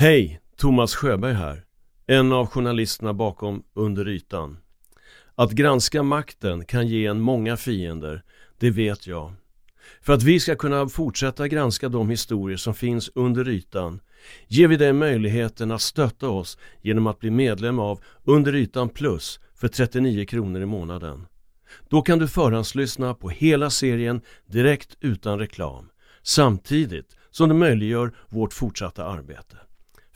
Hej, Thomas Sjöberg här. En av journalisterna bakom Under ytan. Att granska makten kan ge en många fiender, det vet jag. För att vi ska kunna fortsätta granska de historier som finns under ytan ger vi dig möjligheten att stötta oss genom att bli medlem av Under ytan plus för 39 kronor i månaden. Då kan du förhandslyssna på hela serien direkt utan reklam samtidigt som det möjliggör vårt fortsatta arbete.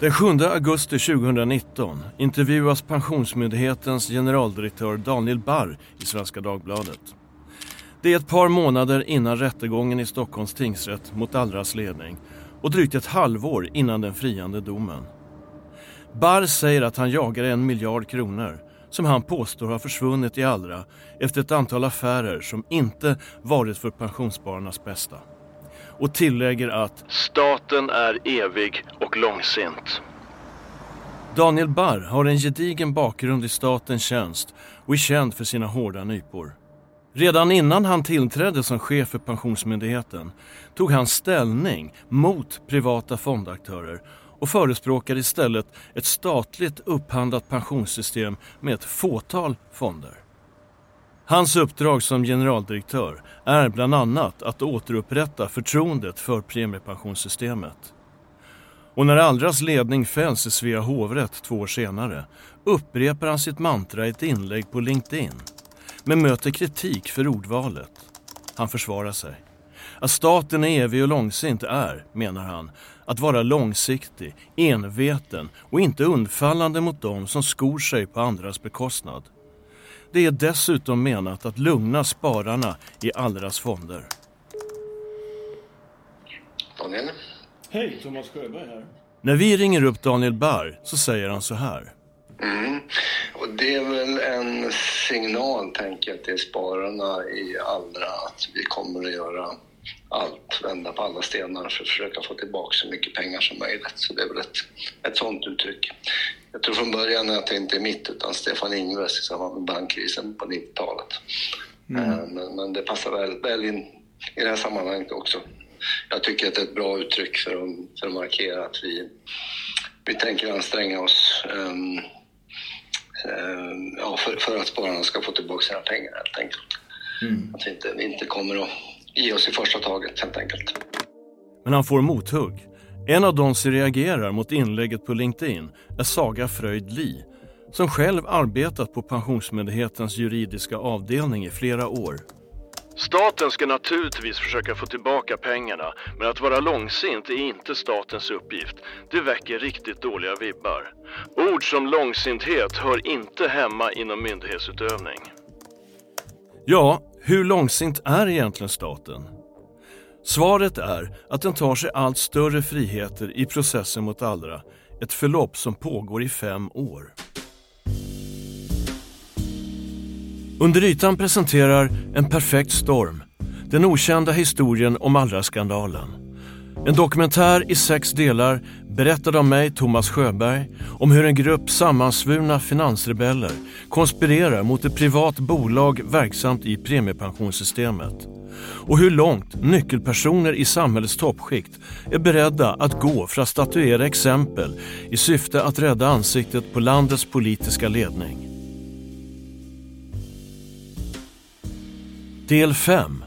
Den 7 augusti 2019 intervjuas Pensionsmyndighetens generaldirektör Daniel Barr i Svenska Dagbladet. Det är ett par månader innan rättegången i Stockholms tingsrätt mot Allras ledning och drygt ett halvår innan den friande domen. Barr säger att han jagar en miljard kronor som han påstår har försvunnit i Allra efter ett antal affärer som inte varit för pensionsspararnas bästa och tillägger att staten är evig och långsint. Daniel Barr har en gedigen bakgrund i statens tjänst och är känd för sina hårda nypor. Redan innan han tillträdde som chef för Pensionsmyndigheten tog han ställning mot privata fondaktörer och förespråkade istället ett statligt upphandlat pensionssystem med ett fåtal fonder. Hans uppdrag som generaldirektör är bland annat att återupprätta förtroendet för premiepensionssystemet. Och när Allras ledning fälls i Svea hovrätt två år senare upprepar han sitt mantra i ett inlägg på LinkedIn men möter kritik för ordvalet. Han försvarar sig. Att staten är evig och långsint är, menar han, att vara långsiktig, enveten och inte undfallande mot dem som skor sig på andras bekostnad. Det är dessutom menat att lugna spararna i Allras fonder. Daniel? Hej, Thomas Sjöberg här. När vi ringer upp Daniel Barr så säger han så här. Mm. Och det är väl en signal, tänker jag, till spararna i Allra att vi kommer att göra allt, vända på alla stenar för att försöka få tillbaka så mycket pengar som möjligt. Så det är väl ett, ett sånt uttryck. Jag tror från början att det inte är mitt utan Stefan Ingves i samband med bankkrisen på 90-talet. Mm. Eh, men, men, det passar väl, väl in i det här sammanhanget också. Jag tycker att det är ett bra uttryck för att, för att markera att vi, vi tänker anstränga oss um, um, ja, för, för, att spararna ska få tillbaka sina pengar helt enkelt. Mm. Att vi inte, vi inte kommer att ge oss i första taget helt enkelt. Men han får mothugg. En av de som reagerar mot inlägget på LinkedIn är Saga Fröjd Li som själv arbetat på Pensionsmyndighetens juridiska avdelning i flera år. Staten ska naturligtvis försöka få tillbaka pengarna men att vara långsint är inte statens uppgift. Det väcker riktigt dåliga vibbar. Ord som långsinthet hör inte hemma inom myndighetsutövning. Ja, hur långsint är egentligen staten? Svaret är att den tar sig allt större friheter i processen mot Allra, ett förlopp som pågår i fem år. Under ytan presenterar En perfekt storm, den okända historien om Allra-skandalen. En dokumentär i sex delar berättad av mig, Thomas Sjöberg, om hur en grupp sammansvurna finansrebeller konspirerar mot ett privat bolag verksamt i premiepensionssystemet. Och hur långt nyckelpersoner i samhällets toppskikt är beredda att gå för att statuera exempel i syfte att rädda ansiktet på landets politiska ledning. Del 5.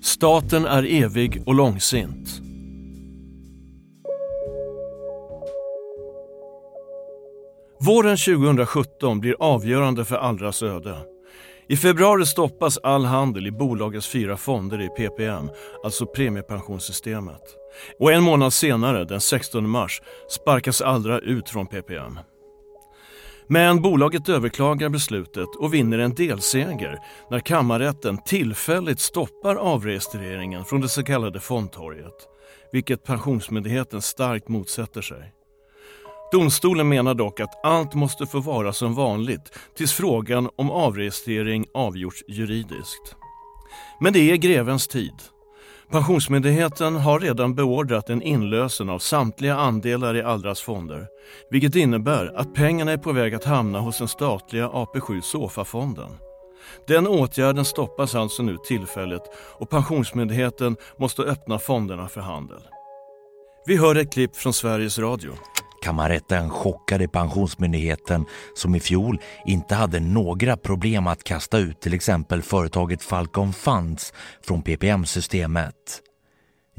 Staten är evig och långsint. Våren 2017 blir avgörande för Allras öde. I februari stoppas all handel i bolagets fyra fonder i PPM, alltså premiepensionssystemet. Och en månad senare, den 16 mars, sparkas Allra ut från PPM. Men bolaget överklagar beslutet och vinner en delseger när kammarrätten tillfälligt stoppar avregistreringen från det så kallade fondtorget, vilket Pensionsmyndigheten starkt motsätter sig. Domstolen menar dock att allt måste få vara som vanligt tills frågan om avregistrering avgjorts juridiskt. Men det är grevens tid. Pensionsmyndigheten har redan beordrat en inlösen av samtliga andelar i Allras fonder, vilket innebär att pengarna är på väg att hamna hos den statliga AP7 Sofa-fonden. Den åtgärden stoppas alltså nu tillfälligt och Pensionsmyndigheten måste öppna fonderna för handel. Vi hör ett klipp från Sveriges Radio. Kammarrätten chockade Pensionsmyndigheten som i fjol inte hade några problem att kasta ut till exempel företaget Falcon Funds från PPM-systemet.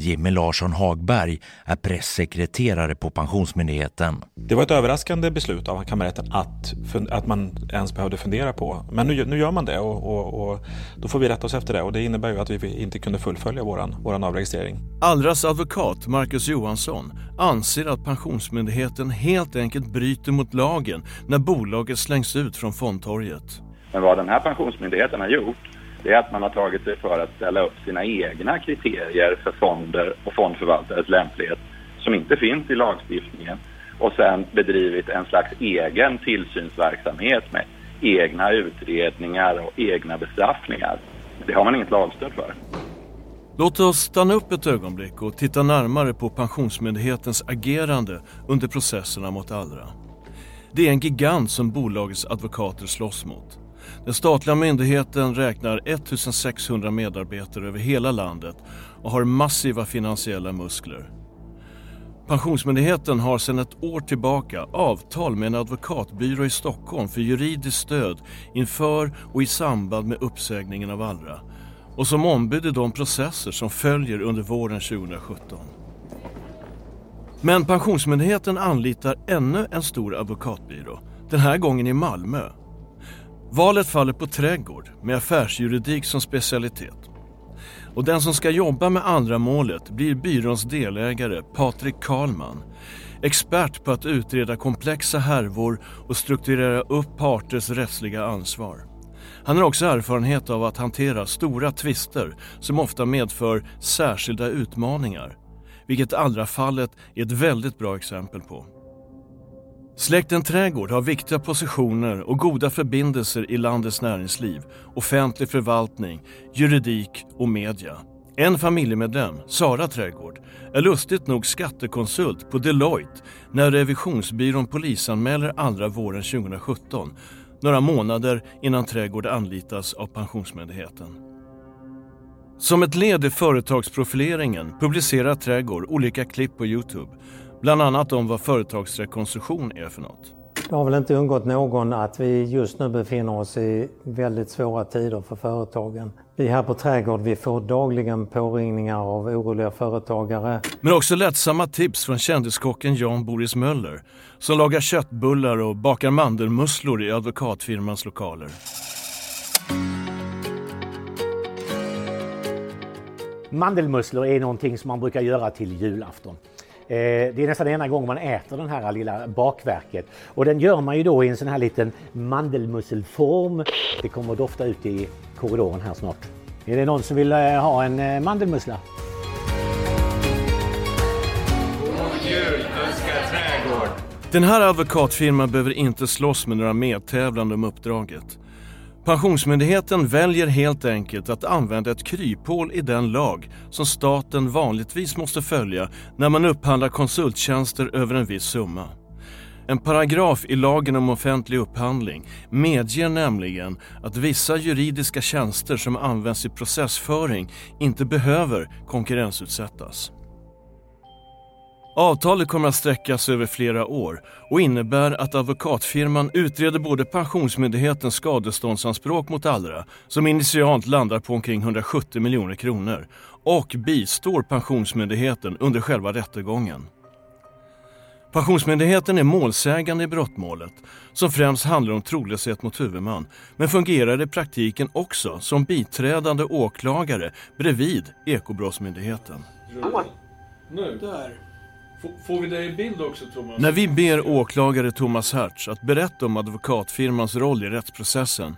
Jimmy Larsson Hagberg är pressekreterare på Pensionsmyndigheten. Det var ett överraskande beslut av kammarrätten att, att man ens behövde fundera på. Men nu, nu gör man det och, och, och, då får vi rätta oss efter det och det innebär ju att vi inte kunde fullfölja våran, våran avregistrering. Allras advokat Marcus Johansson anser att Pensionsmyndigheten helt enkelt bryter mot lagen när bolaget slängs ut från fondtorget. Men vad den här Pensionsmyndigheten har gjort det är att man har tagit sig för att ställa upp sina egna kriterier för fonder och fondförvaltares lämplighet som inte finns i lagstiftningen och sen bedrivit en slags egen tillsynsverksamhet med egna utredningar och egna bestraffningar. Det har man inget lagstöd för. Låt oss stanna upp ett ögonblick och titta närmare på Pensionsmyndighetens agerande under processerna mot Allra. Det är en gigant som bolagets advokater slåss mot. Den statliga myndigheten räknar 1600 medarbetare över hela landet och har massiva finansiella muskler. Pensionsmyndigheten har sedan ett år tillbaka avtal med en advokatbyrå i Stockholm för juridiskt stöd inför och i samband med uppsägningen av Allra och som ombud i de processer som följer under våren 2017. Men Pensionsmyndigheten anlitar ännu en stor advokatbyrå, den här gången i Malmö Valet faller på trädgård med affärsjuridik som specialitet. Och den som ska jobba med andra målet blir byråns delägare Patrik Karlman. Expert på att utreda komplexa härvor och strukturera upp parters rättsliga ansvar. Han har också erfarenhet av att hantera stora tvister som ofta medför särskilda utmaningar. Vilket allra fallet är ett väldigt bra exempel på. Släkten Trädgård har viktiga positioner och goda förbindelser i landets näringsliv, offentlig förvaltning, juridik och media. En familjemedlem, Sara Trädgård, är lustigt nog skattekonsult på Deloitte när revisionsbyrån polisanmäler andra våren 2017, några månader innan Trädgård anlitas av Pensionsmyndigheten. Som ett led i företagsprofileringen publicerar Trädgård olika klipp på Youtube Bland annat om vad företagsrekonstruktion är för något. Det har väl inte undgått någon att vi just nu befinner oss i väldigt svåra tider för företagen. Vi här på Trädgård vi får dagligen påringningar av oroliga företagare. Men också lättsamma tips från kändiskocken Jan Boris Möller som lagar köttbullar och bakar mandelmusslor i advokatfirmans lokaler. Mandelmusslor är någonting som man brukar göra till julafton. Eh, det är nästan enda gången man äter den här lilla bakverket. Och den gör man ju då i en sån här liten mandelmusselform. Det kommer att dofta ut i korridoren här snart. Är det någon som vill eh, ha en eh, mandelmussla? God jul önskar Trädgård! Den här advokatfirman behöver inte slåss med några medtävlande om uppdraget. Pensionsmyndigheten väljer helt enkelt att använda ett kryphål i den lag som staten vanligtvis måste följa när man upphandlar konsulttjänster över en viss summa. En paragraf i lagen om offentlig upphandling medger nämligen att vissa juridiska tjänster som används i processföring inte behöver konkurrensutsättas. Avtalet kommer att sträckas över flera år och innebär att advokatfirman utreder både Pensionsmyndighetens skadeståndsanspråk mot Allra, som initialt landar på omkring 170 miljoner kronor, och bistår Pensionsmyndigheten under själva rättegången. Pensionsmyndigheten är målsägande i brottmålet som främst handlar om trolöshet mot huvudman men fungerar i praktiken också som biträdande åklagare bredvid Ekobrottsmyndigheten. Nu. Där. Får vi det i bild också Thomas? När vi ber åklagare Thomas Hertz att berätta om advokatfirmans roll i rättsprocessen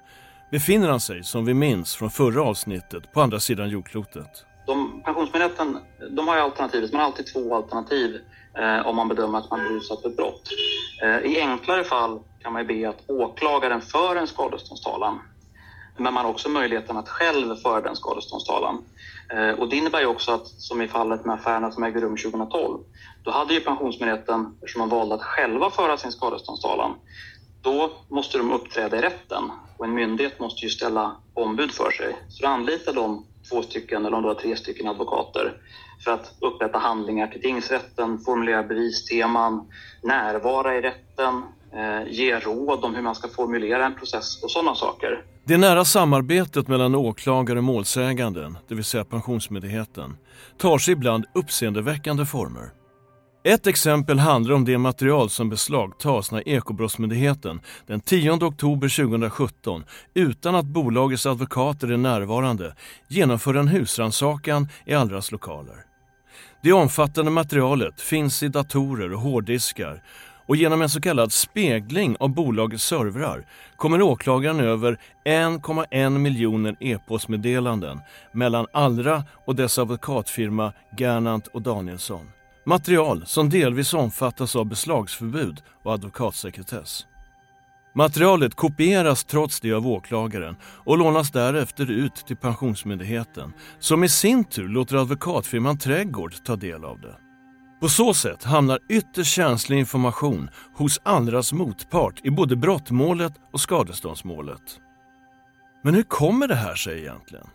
befinner han sig, som vi minns från förra avsnittet, på andra sidan jordklotet. De, pensionsmyndigheten de har ju alternativet, man har alltid två alternativ eh, om man bedömer att man blir utsatt för brott. Eh, I enklare fall kan man be att åklagaren för en skadeståndstalan. Men man har också möjligheten att själv föra den skadeståndstalan. Eh, och det innebär ju också att, som i fallet med affärerna som ägde rum 2012, då hade ju Pensionsmyndigheten, eftersom man valde att själva föra sin skadeståndstalan, då måste de uppträda i rätten och en myndighet måste ju ställa ombud för sig. Så då anlitar de två stycken, eller om det var tre stycken advokater för att upprätta handlingar till tingsrätten, formulera bevisteman, närvara i rätten, Eh, ge råd om hur man ska formulera en process och sådana saker. Det nära samarbetet mellan åklagare och målsäganden, det vill säga Pensionsmyndigheten, tar sig ibland uppseendeväckande former. Ett exempel handlar om det material som beslagtas när Ekobrottsmyndigheten den 10 oktober 2017 utan att bolagets advokater är närvarande genomför en husrannsakan i Allras lokaler. Det omfattande materialet finns i datorer och hårddiskar och genom en så kallad spegling av bolagets servrar kommer åklagaren över 1,1 miljoner e-postmeddelanden mellan Allra och dess advokatfirma Gernandt och Danielsson. Material som delvis omfattas av beslagsförbud och advokatsekretess. Materialet kopieras trots det av åklagaren och lånas därefter ut till Pensionsmyndigheten som i sin tur låter advokatfirman Trädgård ta del av det. På så sätt hamnar ytterst känslig information hos andras motpart i både brottmålet och skadeståndsmålet. Men hur kommer det här sig egentligen?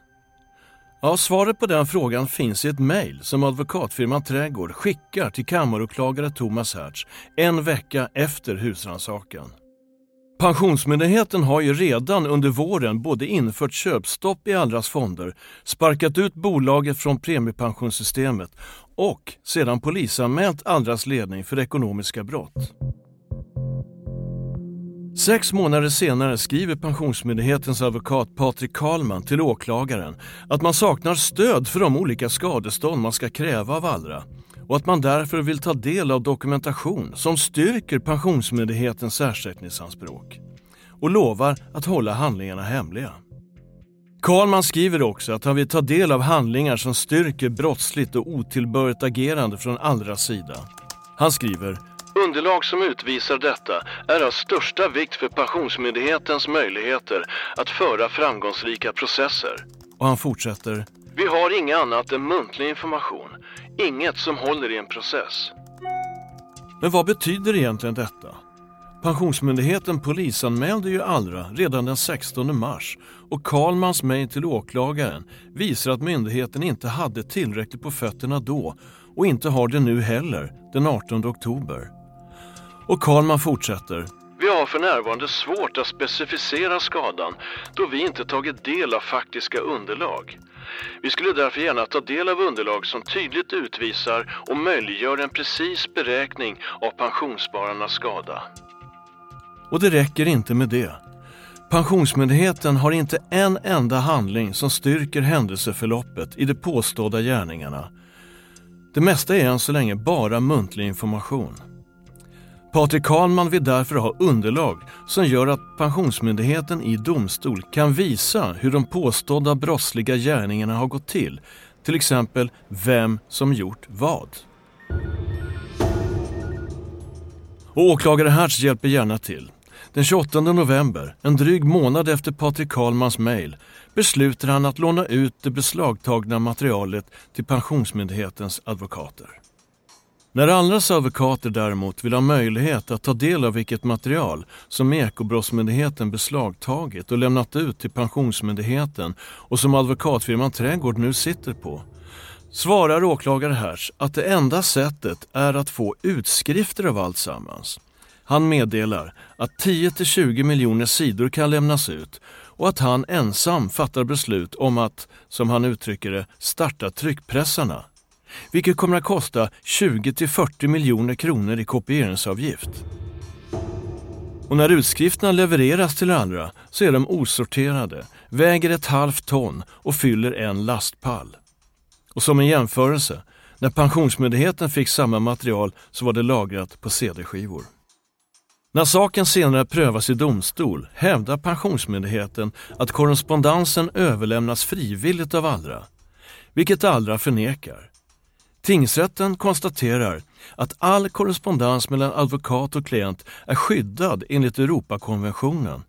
Ja, svaret på den frågan finns i ett mejl som advokatfirman Trädgård skickar till kammaråklagare Thomas Hertz en vecka efter husrannsakan. Pensionsmyndigheten har ju redan under våren både infört köpstopp i Allras fonder, sparkat ut bolaget från premiepensionssystemet och sedan polisanmält Allras ledning för ekonomiska brott. Sex månader senare skriver Pensionsmyndighetens advokat Patrik Karlman till åklagaren att man saknar stöd för de olika skadestånd man ska kräva av Allra och att man därför vill ta del av dokumentation som styrker Pensionsmyndighetens ersättningsanspråk och lovar att hålla handlingarna hemliga. Karlman skriver också att han vill ta del av handlingar som styrker brottsligt och otillbörligt agerande från Allras sida. Han skriver Underlag som utvisar detta är av största vikt för Pensionsmyndighetens möjligheter att föra framgångsrika processer. Och han fortsätter. Vi har inget annat än muntlig information. Inget som håller i en process. Men vad betyder egentligen detta? Pensionsmyndigheten polisanmälde ju Allra redan den 16 mars och Karlmans mejl till åklagaren visar att myndigheten inte hade tillräckligt på fötterna då och inte har det nu heller, den 18 oktober. Och Karlman fortsätter. Vi har för närvarande svårt att specificera skadan då vi inte tagit del av faktiska underlag. Vi skulle därför gärna ta del av underlag som tydligt utvisar och möjliggör en precis beräkning av pensionsspararnas skada. Och det räcker inte med det. Pensionsmyndigheten har inte en enda handling som styrker händelseförloppet i de påstådda gärningarna. Det mesta är än så länge bara muntlig information. Patrik Karlman vill därför ha underlag som gör att Pensionsmyndigheten i domstol kan visa hur de påstådda brottsliga gärningarna har gått till. Till exempel vem som gjort vad. Och åklagare Hertz hjälper gärna till. Den 28 november, en dryg månad efter Patrik Karlmans mejl, beslutar han att låna ut det beslagtagna materialet till Pensionsmyndighetens advokater. När Allras advokater däremot vill ha möjlighet att ta del av vilket material som Ekobrottsmyndigheten beslagtagit och lämnat ut till Pensionsmyndigheten och som advokatfirman Trädgård nu sitter på svarar åklagare Hertz att det enda sättet är att få utskrifter av allt sammans. Han meddelar att 10-20 miljoner sidor kan lämnas ut och att han ensam fattar beslut om att, som han uttrycker det, starta tryckpressarna. Vilket kommer att kosta 20-40 miljoner kronor i kopieringsavgift. Och när utskrifterna levereras till andra så är de osorterade, väger ett halvt ton och fyller en lastpall. Och som en jämförelse, när Pensionsmyndigheten fick samma material så var det lagrat på CD-skivor. När saken senare prövas i domstol hävdar Pensionsmyndigheten att korrespondensen överlämnas frivilligt av Allra, vilket Allra förnekar. Tingsrätten konstaterar att all korrespondens mellan advokat och klient är skyddad enligt Europakonventionen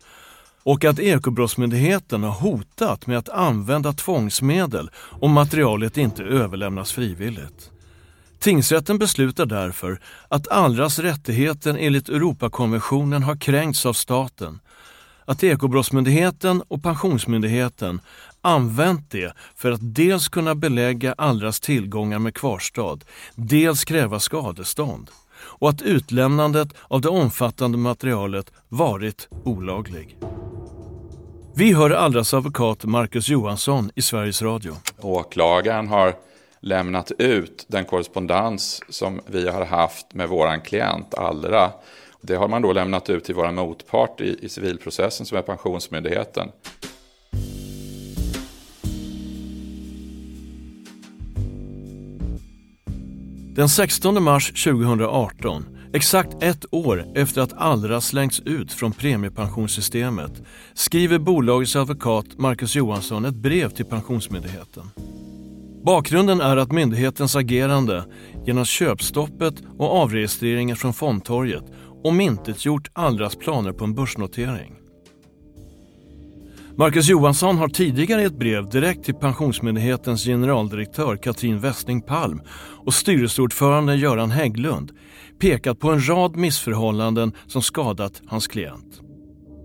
och att Ekobrottsmyndigheten har hotat med att använda tvångsmedel om materialet inte överlämnas frivilligt. Tingsrätten beslutar därför att Allras rättigheter enligt Europakonventionen har kränkts av staten, att Ekobrottsmyndigheten och Pensionsmyndigheten använt det för att dels kunna belägga Allras tillgångar med kvarstad, dels kräva skadestånd och att utlämnandet av det omfattande materialet varit olaglig. Vi hör Allras advokat Marcus Johansson i Sveriges Radio. Åklagaren har lämnat ut den korrespondens som vi har haft med våran klient Allra. Det har man då lämnat ut till vår motpart i, i civilprocessen som är Pensionsmyndigheten. Den 16 mars 2018, exakt ett år efter att Allra slängts ut från premiepensionssystemet, skriver bolagets advokat Marcus Johansson ett brev till Pensionsmyndigheten. Bakgrunden är att myndighetens agerande genom köpstoppet och avregistreringen från fondtorget omintetgjort Allras planer på en börsnotering. Marcus Johansson har tidigare i ett brev direkt till Pensionsmyndighetens generaldirektör Katrin Westling Palm och styrelseordförande Göran Hägglund pekat på en rad missförhållanden som skadat hans klient.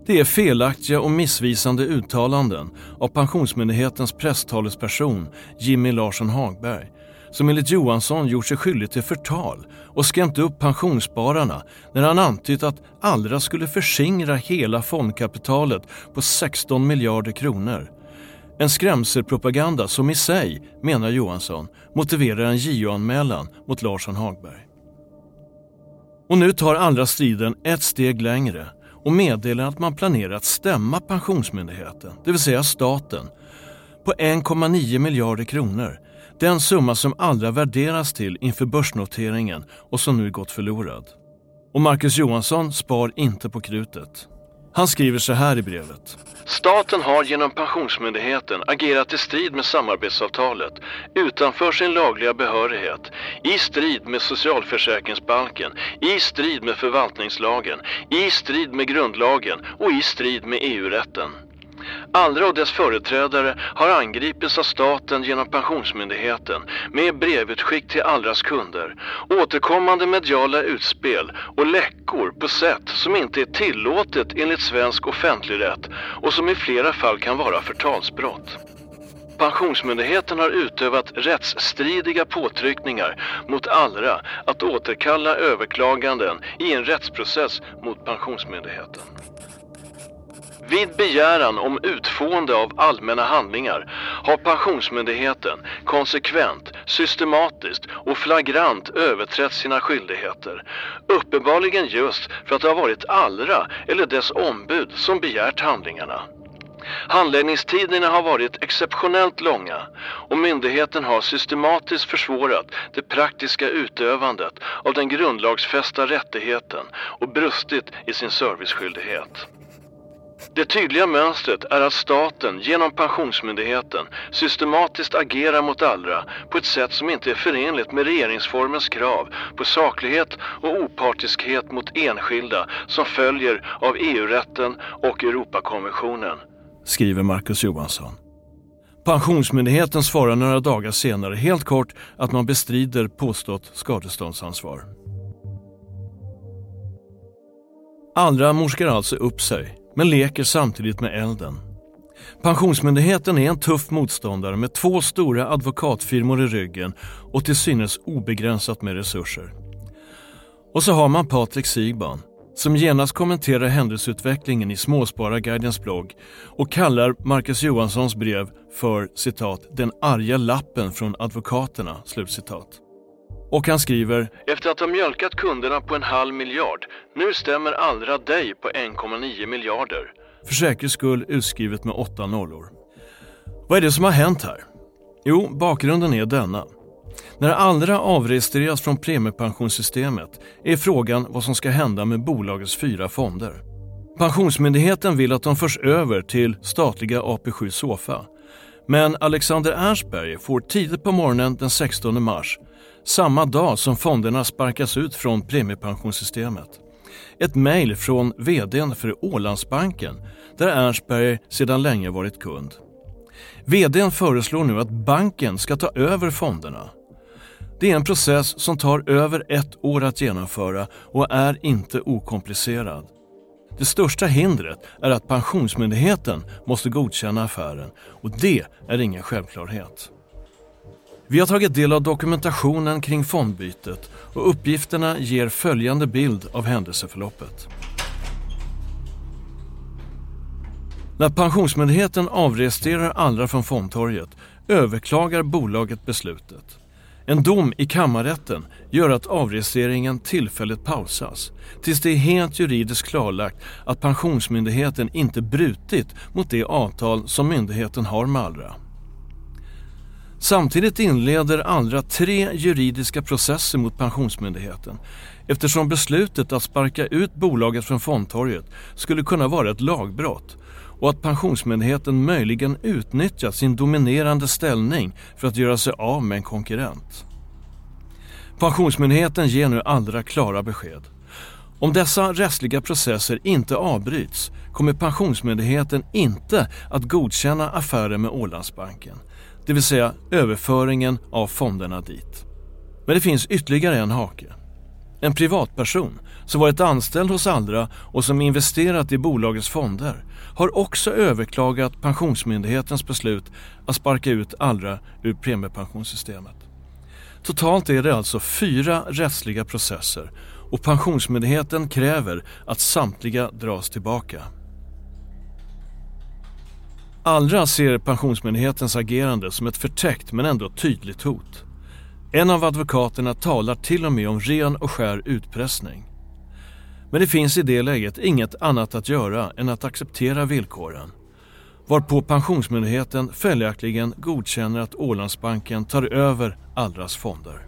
Det är felaktiga och missvisande uttalanden av Pensionsmyndighetens presstalesperson Jimmy Larsson Hagberg som enligt Johansson gjort sig skyldig till förtal och skrämt upp pensionsspararna när han antytt att Allra skulle förskingra hela fondkapitalet på 16 miljarder kronor. En skrämselpropaganda som i sig, menar Johansson, motiverar en JO-anmälan mot Larsson Hagberg. Och nu tar Allra striden ett steg längre och meddelar att man planerar att stämma Pensionsmyndigheten, det vill säga staten, på 1,9 miljarder kronor. Den summa som Allra värderas till inför börsnoteringen och som nu gått förlorad. Och Marcus Johansson spar inte på krutet. Han skriver så här i brevet. Staten har genom Pensionsmyndigheten agerat i strid med samarbetsavtalet utanför sin lagliga behörighet, i strid med socialförsäkringsbalken, i strid med förvaltningslagen, i strid med grundlagen och i strid med EU-rätten. Andra och dess företrädare har angripits av staten genom Pensionsmyndigheten med brevutskick till Allras kunder, återkommande mediala utspel och läckor på sätt som inte är tillåtet enligt svensk offentligrätt och som i flera fall kan vara förtalsbrott. Pensionsmyndigheten har utövat rättsstridiga påtryckningar mot Allra att återkalla överklaganden i en rättsprocess mot Pensionsmyndigheten. Vid begäran om utfående av allmänna handlingar har Pensionsmyndigheten konsekvent, systematiskt och flagrant överträtt sina skyldigheter. Uppenbarligen just för att det har varit Allra eller dess ombud som begärt handlingarna. Handläggningstiderna har varit exceptionellt långa och myndigheten har systematiskt försvårat det praktiska utövandet av den grundlagsfästa rättigheten och brustit i sin serviceskyldighet. Det tydliga mönstret är att staten genom Pensionsmyndigheten systematiskt agerar mot Allra på ett sätt som inte är förenligt med regeringsformens krav på saklighet och opartiskhet mot enskilda som följer av EU-rätten och Europakonventionen, skriver Marcus Johansson. Pensionsmyndigheten svarar några dagar senare helt kort att man bestrider påstått skadeståndsansvar. Allra morskar alltså upp sig men leker samtidigt med elden. Pensionsmyndigheten är en tuff motståndare med två stora advokatfirmor i ryggen och till synes obegränsat med resurser. Och så har man Patrik Sigban som genast kommenterar händelseutvecklingen i Småspararguidens blogg och kallar Marcus Johanssons brev för citat “den arga lappen från advokaterna”. Slutcitat. Och han skriver “Efter att ha mjölkat kunderna på en halv miljard, nu stämmer Allra dig på 1,9 miljarder”. För säkerhets skull utskrivet med åtta nollor. Vad är det som har hänt här? Jo, bakgrunden är denna. När Allra avregistreras från premiepensionssystemet är frågan vad som ska hända med bolagets fyra fonder. Pensionsmyndigheten vill att de förs över till statliga AP7 Sofa. Men Alexander Ernstberger får tidigt på morgonen den 16 mars samma dag som fonderna sparkas ut från premiepensionssystemet. Ett mejl från vdn för Ålandsbanken där Ernstberger sedan länge varit kund. Vdn föreslår nu att banken ska ta över fonderna. Det är en process som tar över ett år att genomföra och är inte okomplicerad. Det största hindret är att Pensionsmyndigheten måste godkänna affären och det är ingen självklarhet. Vi har tagit del av dokumentationen kring fondbytet och uppgifterna ger följande bild av händelseförloppet. När Pensionsmyndigheten avregistrerar Allra från fondtorget överklagar bolaget beslutet. En dom i kammarrätten gör att avregistreringen tillfälligt pausas tills det är helt juridiskt klarlagt att Pensionsmyndigheten inte brutit mot det avtal som myndigheten har med Allra. Samtidigt inleder Allra tre juridiska processer mot Pensionsmyndigheten eftersom beslutet att sparka ut bolaget från fondtorget skulle kunna vara ett lagbrott och att Pensionsmyndigheten möjligen utnyttjat sin dominerande ställning för att göra sig av med en konkurrent. Pensionsmyndigheten ger nu Allra klara besked. Om dessa rättsliga processer inte avbryts kommer Pensionsmyndigheten inte att godkänna affären med Ålandsbanken det vill säga överföringen av fonderna dit. Men det finns ytterligare en hake. En privatperson som varit anställd hos Allra och som investerat i bolagets fonder har också överklagat Pensionsmyndighetens beslut att sparka ut Allra ur premiepensionssystemet. Totalt är det alltså fyra rättsliga processer och Pensionsmyndigheten kräver att samtliga dras tillbaka. Allra ser Pensionsmyndighetens agerande som ett förtäckt men ändå tydligt hot. En av advokaterna talar till och med om ren och skär utpressning. Men det finns i det läget inget annat att göra än att acceptera villkoren. Varpå Pensionsmyndigheten följaktligen godkänner att Ålandsbanken tar över Allras fonder.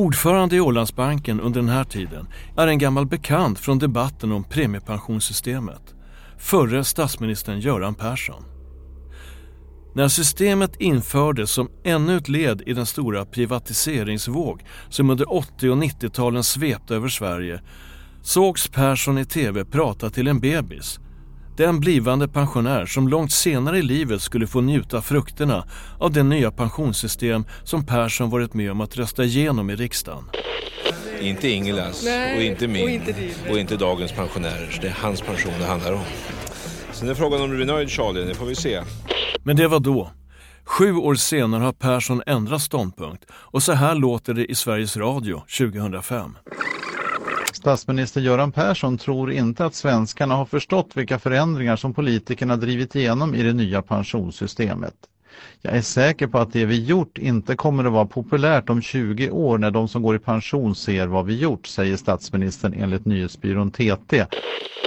Ordförande i Ålandsbanken under den här tiden är en gammal bekant från debatten om premiepensionssystemet. Förre statsministern Göran Persson. När systemet infördes som ännu ett led i den stora privatiseringsvåg som under 80 och 90-talen svepte över Sverige sågs Persson i tv prata till en bebis den blivande pensionär som långt senare i livet skulle få njuta frukterna av det nya pensionssystem som Persson varit med om att rösta igenom i riksdagen. Inte Ingelas och inte min och inte, och inte dagens pensionärer. Det är hans pension det handlar om. Sen är frågan om du blir nöjd Charlie, det får vi se. Men det var då. Sju år senare har Persson ändrat ståndpunkt och så här låter det i Sveriges Radio 2005. Statsminister Göran Persson tror inte att svenskarna har förstått vilka förändringar som politikerna drivit igenom i det nya pensionssystemet. Jag är säker på att det vi gjort inte kommer att vara populärt om 20 år när de som går i pension ser vad vi gjort, säger statsministern enligt nyhetsbyrån TT.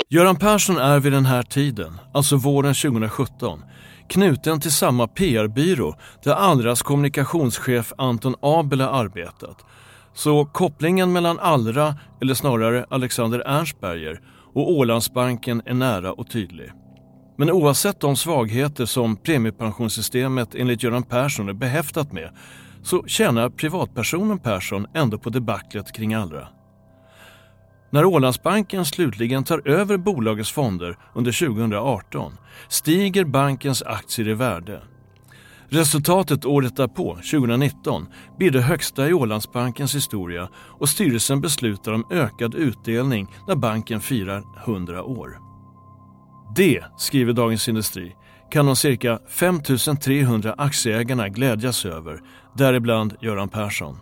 Göran Persson är vid den här tiden, alltså våren 2017, knuten till samma PR-byrå där Allras kommunikationschef Anton Abel har arbetat så kopplingen mellan Allra, eller snarare Alexander Ernstberger, och Ålandsbanken är nära och tydlig. Men oavsett de svagheter som premiepensionssystemet enligt Göran Persson är behäftat med så tjänar privatpersonen Persson ändå på debaclet kring Allra. När Ålandsbanken slutligen tar över bolagets fonder under 2018 stiger bankens aktier i värde. Resultatet året därpå, 2019, blir det högsta i Ålandsbankens historia och styrelsen beslutar om ökad utdelning när banken firar 100 år. Det, skriver Dagens Industri, kan de cirka 5 300 aktieägarna glädjas över, däribland Göran Persson.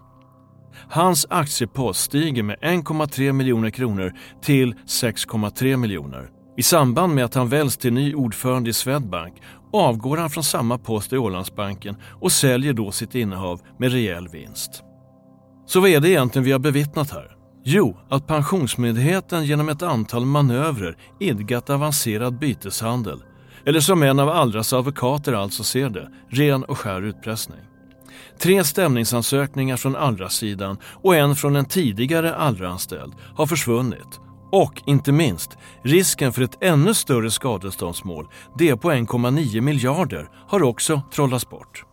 Hans aktiepost stiger med 1,3 miljoner kronor till 6,3 miljoner. I samband med att han väljs till ny ordförande i Swedbank avgår han från samma post i Ålandsbanken och säljer då sitt innehav med rejäl vinst. Så vad är det egentligen vi har bevittnat här? Jo, att Pensionsmyndigheten genom ett antal manövrer idkat avancerad byteshandel. Eller som en av Allras advokater alltså ser det, ren och skär utpressning. Tre stämningsansökningar från Allra-sidan och en från en tidigare Allra-anställd har försvunnit. Och inte minst, risken för ett ännu större skadeståndsmål, det på 1,9 miljarder, har också trollats bort.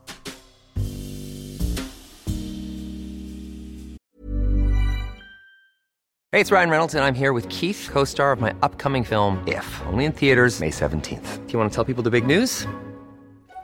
Hej, det är Ryan Reynolds och jag är här med Keith, co-star of my upcoming film If, only in theaters May 17th. Do you want to tell people the big news?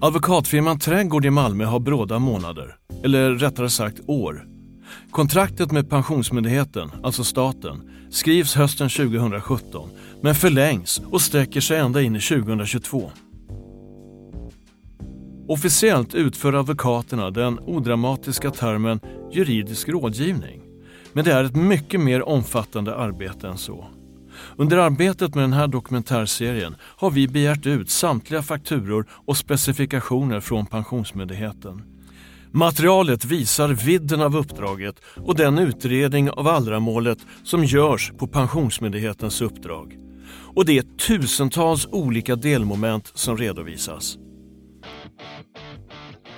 Advokatfirman Trädgård i Malmö har bråda månader, eller rättare sagt år. Kontraktet med Pensionsmyndigheten, alltså staten, skrivs hösten 2017 men förlängs och sträcker sig ända in i 2022. Officiellt utför advokaterna den odramatiska termen juridisk rådgivning. Men det är ett mycket mer omfattande arbete än så. Under arbetet med den här dokumentärserien har vi begärt ut samtliga fakturor och specifikationer från Pensionsmyndigheten. Materialet visar vidden av uppdraget och den utredning av Allra-målet som görs på Pensionsmyndighetens uppdrag. Och det är tusentals olika delmoment som redovisas.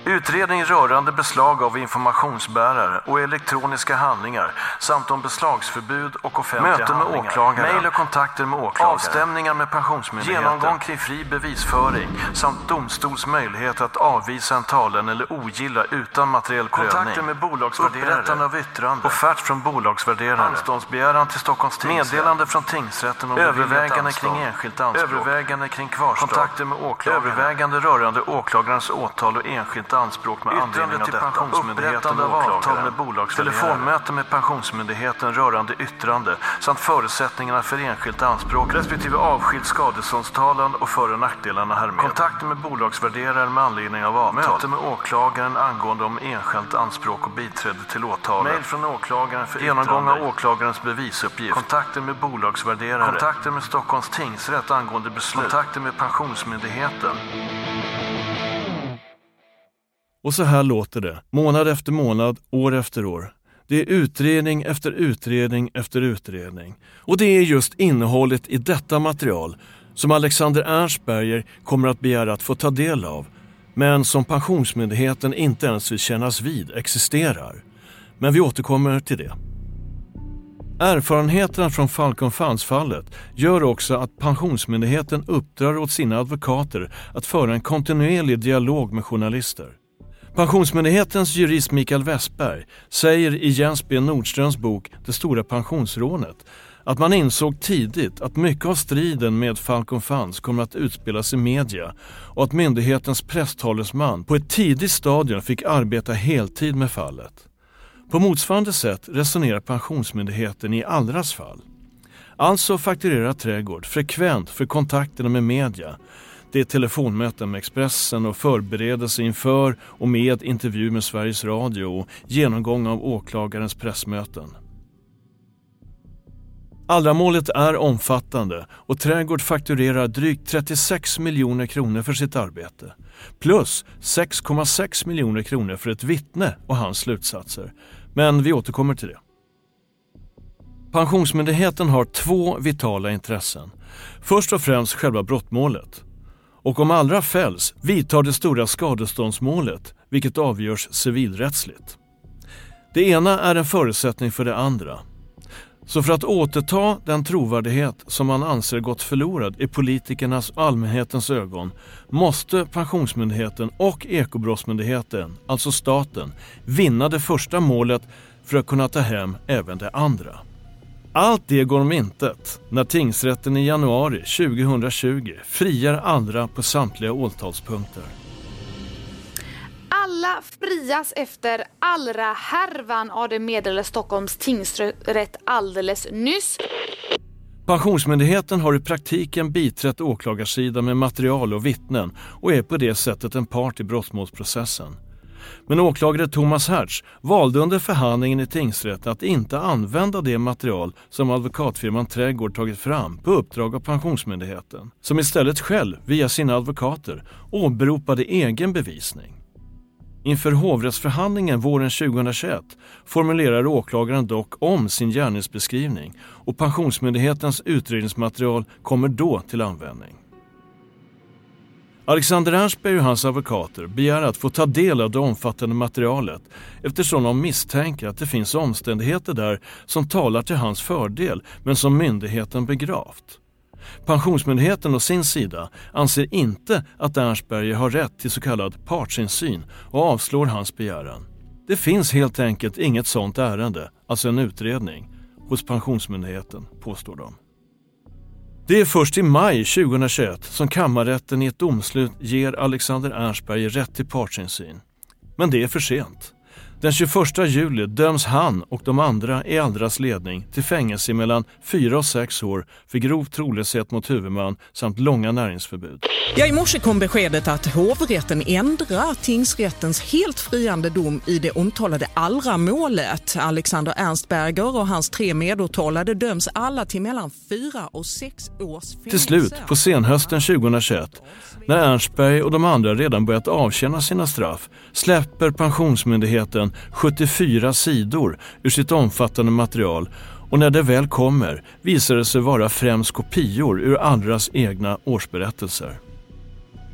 Utredning rörande beslag av informationsbärare och elektroniska handlingar samt om beslagsförbud och offentliga Möten med handlingar. åklagare, mejl och kontakter med åklagare, avstämningar med Pensionsmyndigheten, genomgång kring fri bevisföring samt domstols möjlighet att avvisa en talan eller ogilla utan materiell prövning, kontakter med bolagsvärderare, upprättande av yttrande, offert från bolagsvärderare, anståndsbegäran till Stockholms tingsrätt, meddelande från tingsrätten om övervägande kring enskilt anspråk, övervägande kring kvarstad, kontakter med åklagare, övervägande rörande åklagarens åtal och enskilt anspråk med anledning av detta. Upprättande av avtal med. Telefonmöte med Pensionsmyndigheten rörande yttrande samt förutsättningarna för enskilt anspråk respektive avskild skadeståndstalan och för och nackdelarna härmed. Kontakter med bolagsvärderare med anledning av avtal. Möte med åklagaren angående om enskilt anspråk och biträde till åtalet. Mejl från åklagaren för Genomgång av åklagarens bevisuppgift. Kontakter med bolagsvärderare. Kontakter med Stockholms tingsrätt angående beslut. Kontakter med Pensionsmyndigheten. Och så här låter det, månad efter månad, år efter år. Det är utredning efter utredning efter utredning. Och det är just innehållet i detta material som Alexander Ernstberger kommer att begära att få ta del av, men som Pensionsmyndigheten inte ens vill kännas vid existerar. Men vi återkommer till det. Erfarenheterna från Falcon Funds-fallet gör också att Pensionsmyndigheten uppdrar åt sina advokater att föra en kontinuerlig dialog med journalister. Pensionsmyndighetens jurist Mikael Westberg säger i Jens B Nordströms bok Det stora pensionsrånet att man insåg tidigt att mycket av striden med Falcon Funds kommer att utspelas i media och att myndighetens presstalesman på ett tidigt stadium fick arbeta heltid med fallet. På motsvarande sätt resonerar Pensionsmyndigheten i Allras fall. Alltså fakturerar Trädgård frekvent för kontakterna med media. Det är telefonmöten med Expressen och förberedelse inför och med intervju med Sveriges Radio och genomgång av åklagarens pressmöten. Allramålet är omfattande och Trädgård fakturerar drygt 36 miljoner kronor för sitt arbete. Plus 6,6 miljoner kronor för ett vittne och hans slutsatser. Men vi återkommer till det. Pensionsmyndigheten har två vitala intressen. Först och främst själva brottmålet. Och om Allra fälls vidtar det stora skadeståndsmålet, vilket avgörs civilrättsligt. Det ena är en förutsättning för det andra. Så för att återta den trovärdighet som man anser gått förlorad i politikernas och allmänhetens ögon måste Pensionsmyndigheten och Ekobrottsmyndigheten, alltså staten, vinna det första målet för att kunna ta hem även det andra. Allt det går om intet när tingsrätten i januari 2020 friar andra på samtliga åtalspunkter. Alla frias efter Allra-härvan, ja det meddelade Stockholms tingsrätt alldeles nyss. Pensionsmyndigheten har i praktiken biträtt åklagarsidan med material och vittnen och är på det sättet en part i brottmålsprocessen. Men åklagare Thomas Hertz valde under förhandlingen i tingsrätten att inte använda det material som advokatfirman Trädgård tagit fram på uppdrag av Pensionsmyndigheten, som istället själv, via sina advokater, åberopade egen bevisning. Inför hovrättsförhandlingen våren 2021 formulerar åklagaren dock om sin gärningsbeskrivning och Pensionsmyndighetens utredningsmaterial kommer då till användning. Alexander Ernstberg och hans advokater begär att få ta del av det omfattande materialet eftersom de misstänker att det finns omständigheter där som talar till hans fördel men som myndigheten begravt. Pensionsmyndigheten å sin sida anser inte att Ernstberger har rätt till så kallad partsinsyn och avslår hans begäran. Det finns helt enkelt inget sådant ärende, alltså en utredning, hos Pensionsmyndigheten, påstår de. Det är först i maj 2021 som kammarrätten i ett domslut ger Alexander Ernstberger rätt till partsinsyn. Men det är för sent. Den 21 juli döms han och de andra i Allras ledning till fängelse mellan 4 och 6 år för grov trolöshet mot huvudman samt långa näringsförbud. Ja, I morse kom beskedet att hovrätten ändrar tingsrättens helt friande dom i det omtalade Allra-målet. Alexander Ernstberger och hans tre medåtalade döms alla till mellan 4 och 6 års fängelse. Till slut, på senhösten 2021, när Ernstberg och de andra redan börjat avtjäna sina straff, släpper Pensionsmyndigheten 74 sidor ur sitt omfattande material och när det väl kommer visar det sig vara främst kopior ur Allras egna årsberättelser.